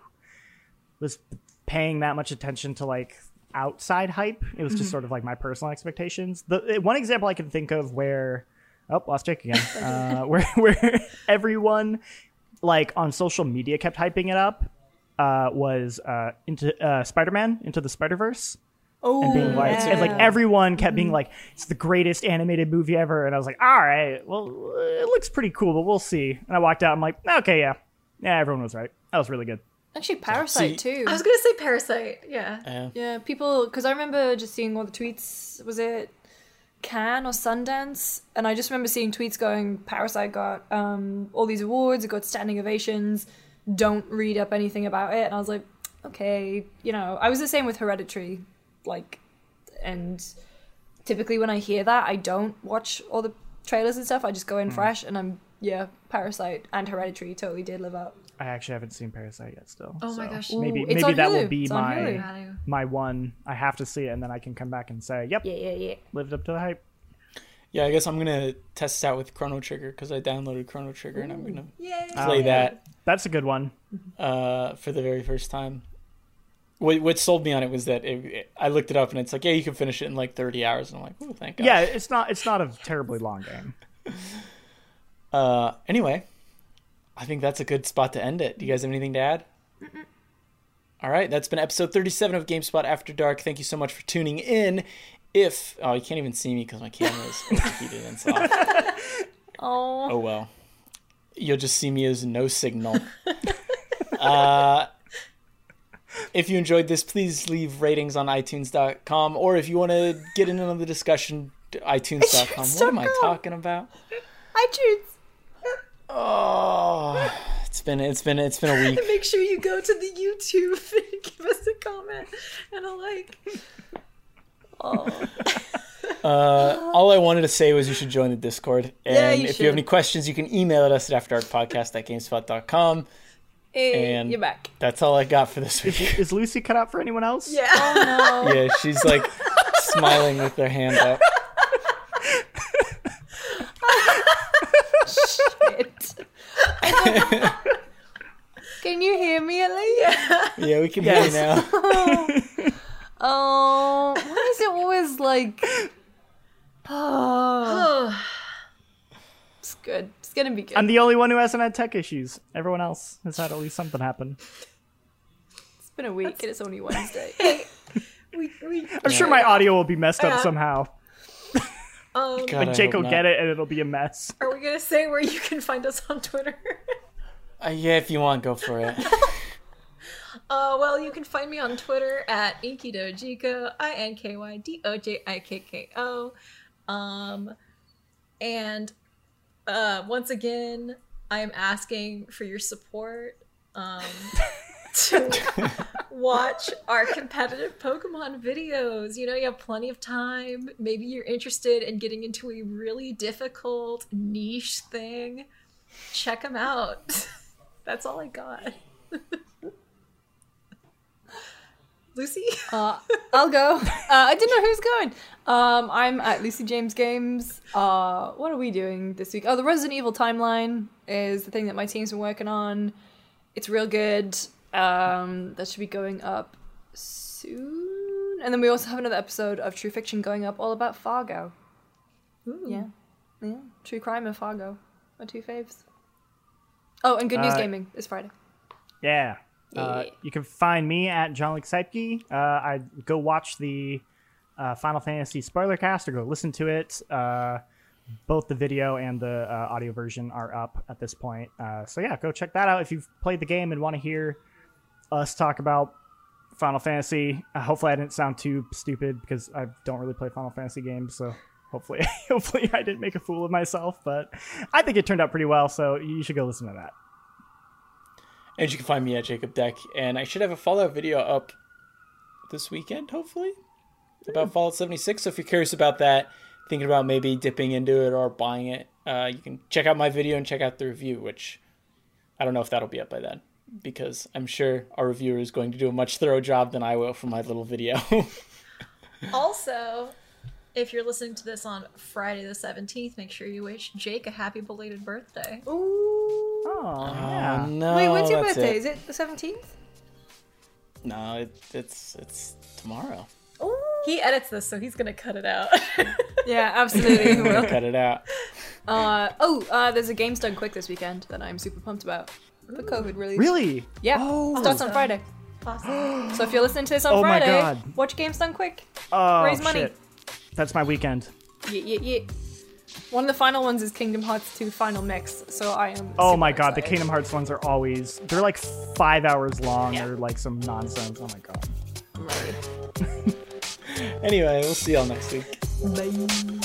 was paying that much attention to like outside hype. It was just sort of like my personal expectations. The one example I can think of where oh lost Jake again, uh, where where everyone like on social media kept hyping it up uh, was uh, into uh, Spider-Man into the Spider-Verse
Oh,
and being like, and like everyone kept being like, it's the greatest animated movie ever, and I was like, all right, well, it looks pretty cool, but we'll see. And I walked out, I'm like, okay, yeah, yeah, everyone was right. That was really good.
Actually, Parasite
See-
too.
I was gonna say Parasite. Yeah.
Yeah.
Yeah, people, because I remember just seeing all the tweets. Was it Cannes or Sundance? And I just remember seeing tweets going, "Parasite got um, all these awards. It got standing ovations. Don't read up anything about it." And I was like, "Okay, you know." I was the same with Hereditary, like, and typically when I hear that, I don't watch all the trailers and stuff. I just go in fresh, and I'm yeah, Parasite and Hereditary totally did live up.
I actually haven't seen Parasite yet. Still.
Oh my gosh.
Maybe
Ooh, it's
maybe
on
that will be
It's
my
Hulu.
My one. I have to see it, and then I can come back and say, yep,
Yeah, yeah, yeah.
lived up to the hype.
Yeah, I guess I'm gonna test it out with Chrono Trigger because I downloaded Chrono Trigger and I'm gonna
Yay.
play
Oh,
that
That's a good one.
uh, for the very first time. What, what sold me on it was that it, it- I looked it up and it's like, yeah, you can finish it in like 30 hours. And I'm like, oh, thank God.
Yeah, it's not it's not a terribly long game.
Uh, anyway, I think that's a good spot to end it. Do you guys have anything to add? All right, that's been episode 37 of GameSpot After Dark. Thank you so much for tuning in. If oh, you can't even see me because my camera is overheated and soft.
Oh,
Oh well, you'll just see me as no signal. uh, if you enjoyed this, please leave ratings on iTunes.com, or if you want to get in on the discussion, iTunes.com. What am I talking about?
iTunes.
Oh, it's been it's been it's been a week.
Make sure you go to the YouTube and give us a comment and a like.
Uh, all I wanted to say was you should join the Discord. And
Yeah, you
if you have any questions, you can email at us at afterdarkpodcast at gamespot.com.
Hey,
And-
you're back.
That's all I got for this week.
Is Lucy cut out for anyone else?
Yeah.
Oh no.
yeah, she's like smiling with her hand up.
Shit. Can you hear me at?
Yeah, we can
Yes.
hear you now.
Oh, uh, why is it always like? Oh, it's good. It's gonna be good.
I'm the only one who hasn't had tech issues. Everyone else has had at least something happen.
it's been a week and it's only Wednesday.
we, we,
I'm sure my audio will be messed up
Yeah.
somehow.
um,
God, I
Like Jake
hope
will
not.
get it and it'll be a mess.
are we gonna say where you can find us on Twitter?
Uh, yeah, if you want, go for it.
Uh, well, you can find me on Twitter at Inkydojikko, I N K Y D O J I K K O. Um, and uh, once again, I am asking for your support um, to watch our competitive Pokemon videos. You know, you have plenty of time. Maybe you're interested in getting into a really difficult niche thing. Check them out. That's all I got. Lucy?
Uh, I'll go. Uh, I didn't know who's going. Um, I'm at Lucy James Games. Uh, what are we doing this week? Oh, the Resident Evil timeline is the thing that my team's been working on. It's real good. Um, that should be going up soon. And then we also have another episode of True Fiction going up all about Fargo. Yeah. Yeah. True Crime and Fargo. My two faves. Oh, and Good News
Uh,
Gaming is Friday.
Yeah. Uh, you can find me at Jean-Luc Seipke. Uh, I go watch the uh, Final Fantasy spoiler cast or go listen to it. Uh, both the video and the uh, audio version are up at this point. Uh, so yeah, go check that out if you've played the game and want to hear us talk about Final Fantasy. Uh, hopefully, I didn't sound too stupid because I don't really play Final Fantasy games. So hopefully, hopefully, I didn't make a fool of myself. But I think it turned out pretty well. So you should go listen to that.
And you can find me at Jacob Dekker, and I should have a Fallout video up this weekend, hopefully, about Fallout 76. So if you're curious about that, thinking about maybe dipping into it or buying it, uh, you can check out my video and check out the review, which I don't know if that'll be up by then because I'm sure our reviewer is going to do a much thorough job than I will for my little video.
Also, if you're listening to this on Friday the 17th, make sure you wish Jake a happy belated birthday.
Ooh.
Oh, yeah.
no,
Wait, when's your
that's
birthday?
it.
Is it the seventeenth?
No, it, it's it's tomorrow.
Ooh.
He edits this, so he's gonna cut it out.
Yeah, absolutely. we will.
Cut it out.
Uh, oh, uh, there's a Games Done Quick this weekend that I'm super pumped about. The COVID release.
Really?
Yeah.
Oh.
Starts on Friday.
awesome.
So if you're listening to this on
Oh my
Friday,
God.
watch Games Done Quick.
Oh,
Raise money.
shit. That's my weekend.
Yeah, yeah, yeah. One of the final ones is Kingdom Hearts 2 Final Mix, so I am.
Oh my god,
excited.
the Kingdom Hearts ones are always. They're like five hours long
yeah.
or like some nonsense. Oh my god.
Right.
anyway, we'll see y'all next week.
Bye.